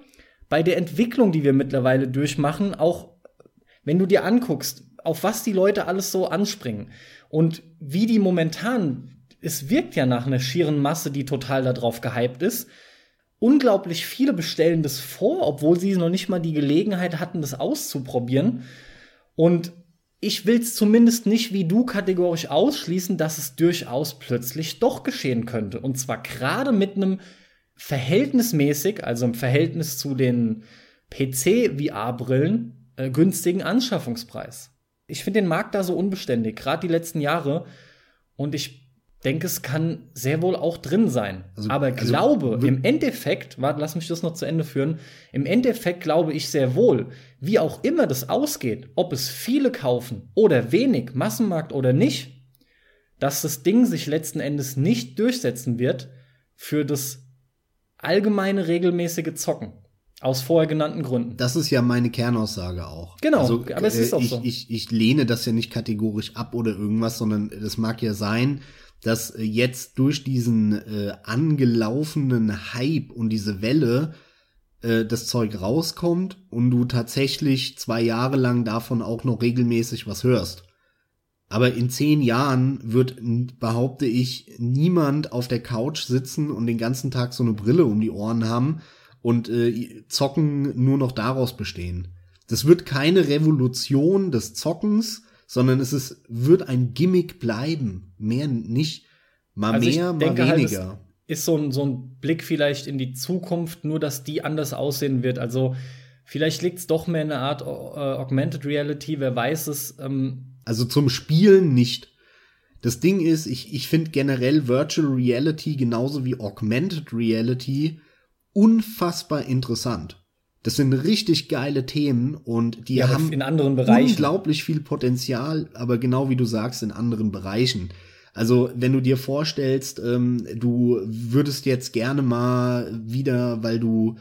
bei der Entwicklung, die wir mittlerweile durchmachen, auch wenn du dir anguckst, auf was die Leute alles so anspringen und wie die momentan, es wirkt ja nach einer schieren Masse, die total darauf gehypt ist. Unglaublich viele bestellen das vor, obwohl sie noch nicht mal die Gelegenheit hatten, das auszuprobieren. Und ich will es zumindest nicht wie du kategorisch ausschließen, dass es durchaus plötzlich doch geschehen könnte. Und zwar gerade mit einem verhältnismäßig, also im Verhältnis zu den PC-VR-Brillen, äh, günstigen Anschaffungspreis. Ich finde den Markt da so unbeständig, gerade die letzten Jahre. Und ich denke, es kann sehr wohl auch drin sein. Also, Aber also, glaube, im Endeffekt, warte, lass mich das noch zu Ende führen. Im Endeffekt glaube ich sehr wohl, wie auch immer das ausgeht, ob es viele kaufen oder wenig, Massenmarkt oder nicht, dass das Ding sich letzten Endes nicht durchsetzen wird für das allgemeine regelmäßige Zocken. Aus vorher genannten Gründen. Das ist ja meine Kernaussage auch. Genau, also, aber es ist auch ich, so. Ich, ich lehne das ja nicht kategorisch ab oder irgendwas, sondern das mag ja sein, dass äh, jetzt durch diesen äh, angelaufenen Hype und diese Welle äh, das Zeug rauskommt und du tatsächlich zwei Jahre lang davon auch noch regelmäßig was hörst. Aber in zehn Jahren wird, behaupte ich, niemand auf der Couch sitzen und den ganzen Tag so eine Brille um die Ohren haben und äh, Zocken nur noch daraus bestehen. Das wird keine Revolution des Zockens, sondern es ist, wird ein Gimmick bleiben. Mehr nicht. Mal also mehr, mal halt, weniger. Halt, ist so ein, so ein Blick vielleicht in die Zukunft, nur dass die anders aussehen wird. Also vielleicht liegt es doch mehr in einer Art äh, Augmented Reality, wer weiß es. Ähm also zum Spielen nicht. Das Ding ist, ich, ich finde generell Virtual Reality genauso wie Augmented Reality unfassbar interessant. Das sind richtig geile Themen und die ja, haben in anderen Bereichen. unglaublich viel Potenzial, aber genau wie du sagst, in anderen Bereichen. Also, wenn du dir vorstellst, ähm, du würdest jetzt gerne mal wieder, weil du,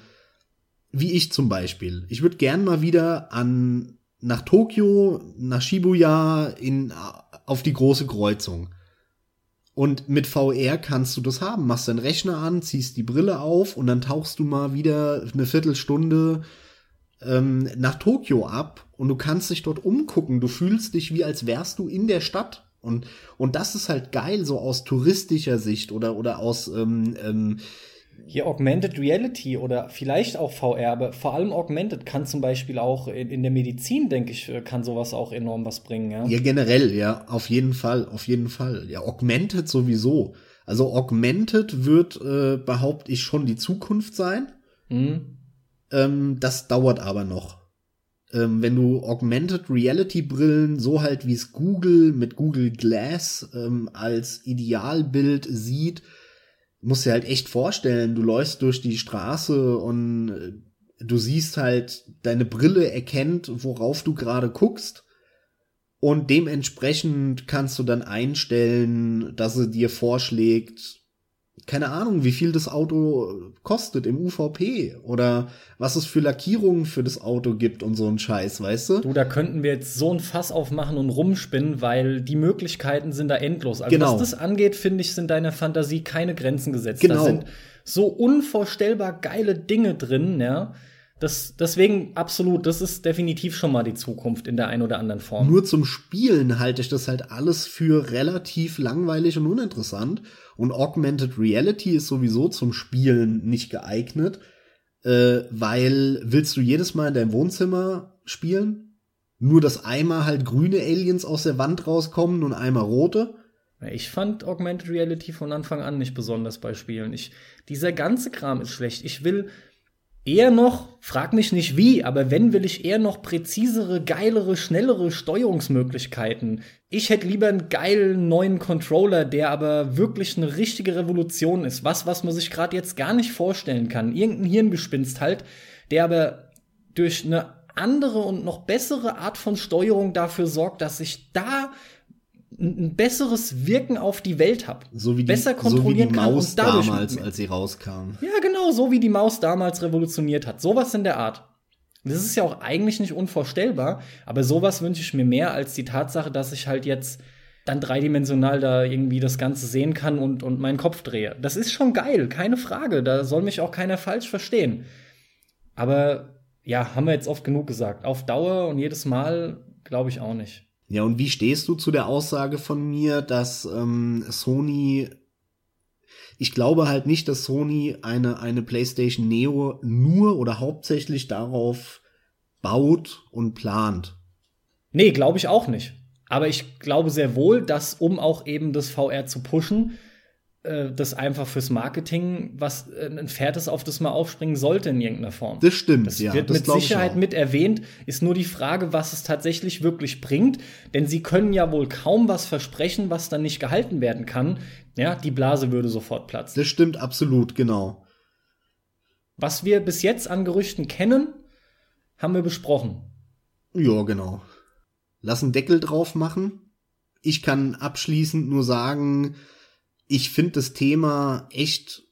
wie ich zum Beispiel, ich würde gern mal wieder an nach Tokio, nach Shibuya in auf die große Kreuzung. Und mit VR kannst du das haben. Machst deinen Rechner an, ziehst die Brille auf und dann tauchst du mal wieder eine Viertelstunde ähm, nach Tokio ab und du kannst dich dort umgucken. Du fühlst dich wie als wärst du in der Stadt. Und, und das ist halt geil, so aus touristischer Sicht oder, oder aus ähm, ähm, hier Augmented Reality oder vielleicht auch VR, aber vor allem Augmented kann zum Beispiel auch in, in, der Medizin, denke ich, kann sowas auch enorm was bringen. Ja? ja, generell, ja, auf jeden Fall, auf jeden Fall. Ja, Augmented sowieso. Also Augmented wird, äh, behaupte ich, schon die Zukunft sein. Mhm. Ähm, das dauert aber noch. Ähm, wenn du Augmented Reality Brillen so halt wie es Google mit Google Glass ähm, als Idealbild sieht, musst dir halt echt vorstellen, du läufst durch die Straße und äh, du siehst halt, deine Brille erkennt, worauf du gerade guckst. Und dementsprechend kannst du dann einstellen, dass sie dir vorschlägt, keine Ahnung, wie viel das Auto kostet im UVP oder was es für Lackierungen für das Auto gibt und so ein Scheiß, weißt du? Du, da könnten wir jetzt so ein Fass aufmachen und rumspinnen, weil die Möglichkeiten sind da endlos. Also genau. was das angeht, finde ich, sind deiner Fantasie keine Grenzen gesetzt. Genau. Da sind so unvorstellbar geile Dinge drin, ja. Das, deswegen absolut, das ist definitiv schon mal die Zukunft in der einen oder anderen Form. Nur zum Spielen halte ich das halt alles für relativ langweilig und uninteressant. Und Augmented Reality ist sowieso zum Spielen nicht geeignet, äh, weil willst du jedes Mal in deinem Wohnzimmer spielen? Nur, dass einmal halt grüne Aliens aus der Wand rauskommen und einmal rote? Ich fand Augmented Reality von Anfang an nicht besonders bei Spielen. Ich, dieser ganze Kram ist schlecht. Ich will eher noch, frag mich nicht wie, aber wenn will ich eher noch präzisere, geilere, schnellere Steuerungsmöglichkeiten. Ich hätte lieber einen geilen neuen Controller, der aber wirklich eine richtige Revolution ist. Was, was man sich gerade jetzt gar nicht vorstellen kann. Irgendein Hirngespinst halt, der aber durch eine andere und noch bessere Art von Steuerung dafür sorgt, dass ich da ein besseres Wirken auf die Welt habe. So wie die, besser kontrollieren so wie die Maus kann und damals, als sie rauskam. Ja, genau, so wie die Maus damals revolutioniert hat. Sowas in der Art. Das ist ja auch eigentlich nicht unvorstellbar, aber sowas wünsche ich mir mehr als die Tatsache, dass ich halt jetzt dann dreidimensional da irgendwie das Ganze sehen kann und, und meinen Kopf drehe. Das ist schon geil, keine Frage. Da soll mich auch keiner falsch verstehen. Aber ja, haben wir jetzt oft genug gesagt. Auf Dauer und jedes Mal glaube ich auch nicht. Ja, und wie stehst du zu der Aussage von mir, dass ähm, Sony ich glaube halt nicht, dass Sony eine, eine PlayStation Neo nur oder hauptsächlich darauf baut und plant. Nee, glaube ich auch nicht. Aber ich glaube sehr wohl, dass, um auch eben das VR zu pushen, äh, das einfach fürs Marketing was äh, ein Pferd ist, auf das man aufspringen sollte in irgendeiner Form. Das stimmt, das ja. Wird das mit Sicherheit mit erwähnt, ist nur die Frage, was es tatsächlich wirklich bringt. Denn sie können ja wohl kaum was versprechen, was dann nicht gehalten werden kann. Ja, die Blase würde sofort platzen. Das stimmt absolut, genau. Was wir bis jetzt an Gerüchten kennen, haben wir besprochen. Ja, genau. Lass einen Deckel drauf machen. Ich kann abschließend nur sagen, ich finde das Thema echt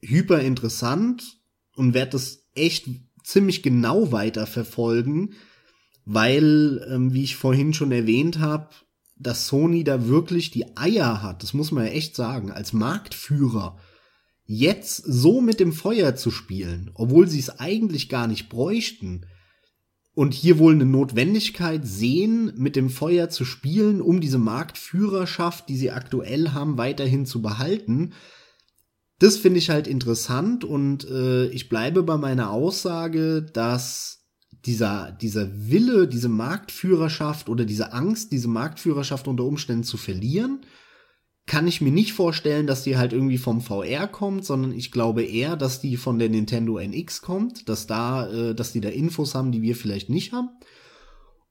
hyper interessant und werde das echt ziemlich genau weiter verfolgen, weil, ähm, wie ich vorhin schon erwähnt habe, dass Sony da wirklich die Eier hat, das muss man ja echt sagen, als Marktführer jetzt so mit dem Feuer zu spielen, obwohl sie es eigentlich gar nicht bräuchten, und hier wohl eine Notwendigkeit sehen, mit dem Feuer zu spielen, um diese Marktführerschaft, die sie aktuell haben, weiterhin zu behalten. Das finde ich halt interessant und äh, ich bleibe bei meiner Aussage, dass dieser, dieser Wille, diese Marktführerschaft oder diese Angst, diese Marktführerschaft unter Umständen zu verlieren, kann ich mir nicht vorstellen, dass die halt irgendwie vom VR kommt, sondern ich glaube eher, dass die von der Nintendo NX kommt, dass da, äh, dass die da Infos haben, die wir vielleicht nicht haben.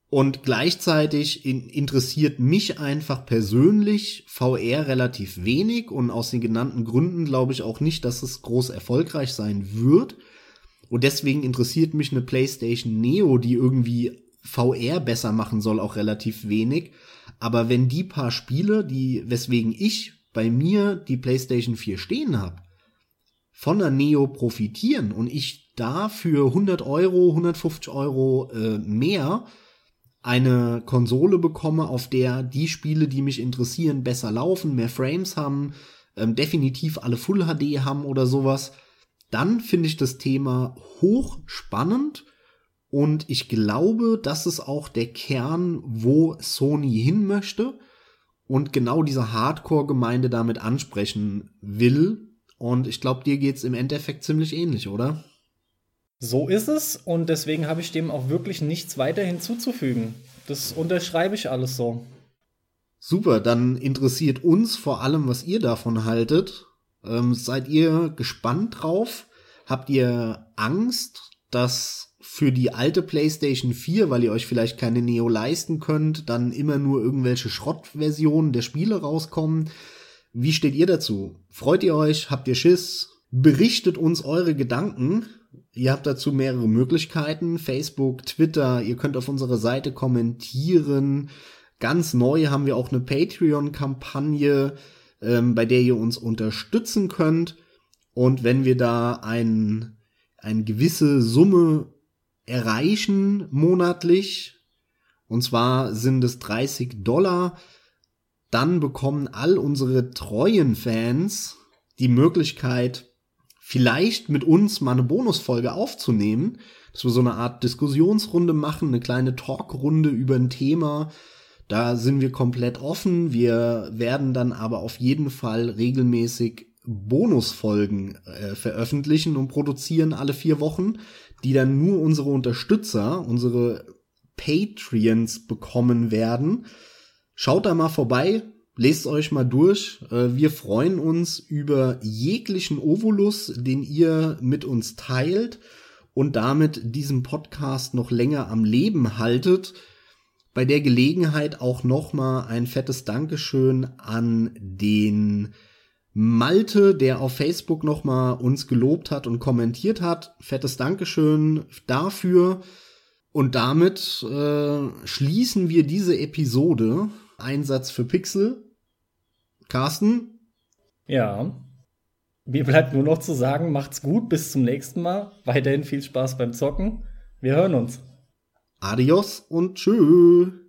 Und gleichzeitig in, interessiert mich einfach persönlich VR relativ wenig und aus den genannten Gründen glaube ich auch nicht, dass es groß erfolgreich sein wird. Und deswegen interessiert mich eine PlayStation Neo, die irgendwie VR besser machen soll, auch relativ wenig. Aber wenn die paar Spiele, die, weswegen ich bei mir die PlayStation 4 stehen habe, von der Neo profitieren und ich da für 100 Euro, 150 Euro äh, mehr eine Konsole bekomme, auf der die Spiele, die mich interessieren, besser laufen, mehr Frames haben, ähm, definitiv alle Full HD haben oder sowas, dann finde ich das Thema hochspannend und ich glaube, das ist auch der Kern, wo Sony hin möchte und genau diese Hardcore-Gemeinde damit ansprechen will. Und ich glaube, dir geht's im Endeffekt ziemlich ähnlich, oder? So ist es und deswegen habe ich dem auch wirklich nichts weiter hinzuzufügen. Das unterschreibe ich alles so. Super, dann interessiert uns vor allem, was ihr davon haltet. Ähm, seid ihr gespannt drauf? Habt ihr Angst, dass für die alte PlayStation 4, weil ihr euch vielleicht keine Neo leisten könnt, dann immer nur irgendwelche Schrottversionen der Spiele rauskommen. Wie steht ihr dazu? Freut ihr euch? Habt ihr Schiss? Berichtet uns eure Gedanken. Ihr habt dazu mehrere Möglichkeiten. Facebook, Twitter, ihr könnt auf unserer Seite kommentieren. Ganz neu haben wir auch eine Patreon-Kampagne, ähm, bei der ihr uns unterstützen könnt. Und wenn wir da ein, eine gewisse Summe erreichen monatlich. Und zwar sind es 30 Dollar. Dann bekommen all unsere treuen Fans die Möglichkeit, vielleicht mit uns mal eine Bonusfolge aufzunehmen, dass wir so eine Art Diskussionsrunde machen, eine kleine Talkrunde über ein Thema. Da sind wir komplett offen. Wir werden dann aber auf jeden Fall regelmäßig Bonusfolgen äh, veröffentlichen und produzieren alle vier Wochen die dann nur unsere Unterstützer, unsere Patreons bekommen werden. Schaut da mal vorbei. Lest euch mal durch. Äh, wir freuen uns über jeglichen Ovolus, den ihr mit uns teilt und damit diesen Podcast noch länger am Leben haltet. Bei der Gelegenheit auch noch mal ein fettes Dankeschön an den Malte, der auf Facebook noch mal uns gelobt hat und kommentiert hat. Fettes Dankeschön dafür. Und damit äh, schließen wir diese Episode. Einsatz für Pixel. Carsten? Ja. Mir bleibt nur noch zu sagen, macht's gut, bis zum nächsten Mal. Weiterhin viel Spaß beim Zocken. Wir hören uns. Adios und tschüss.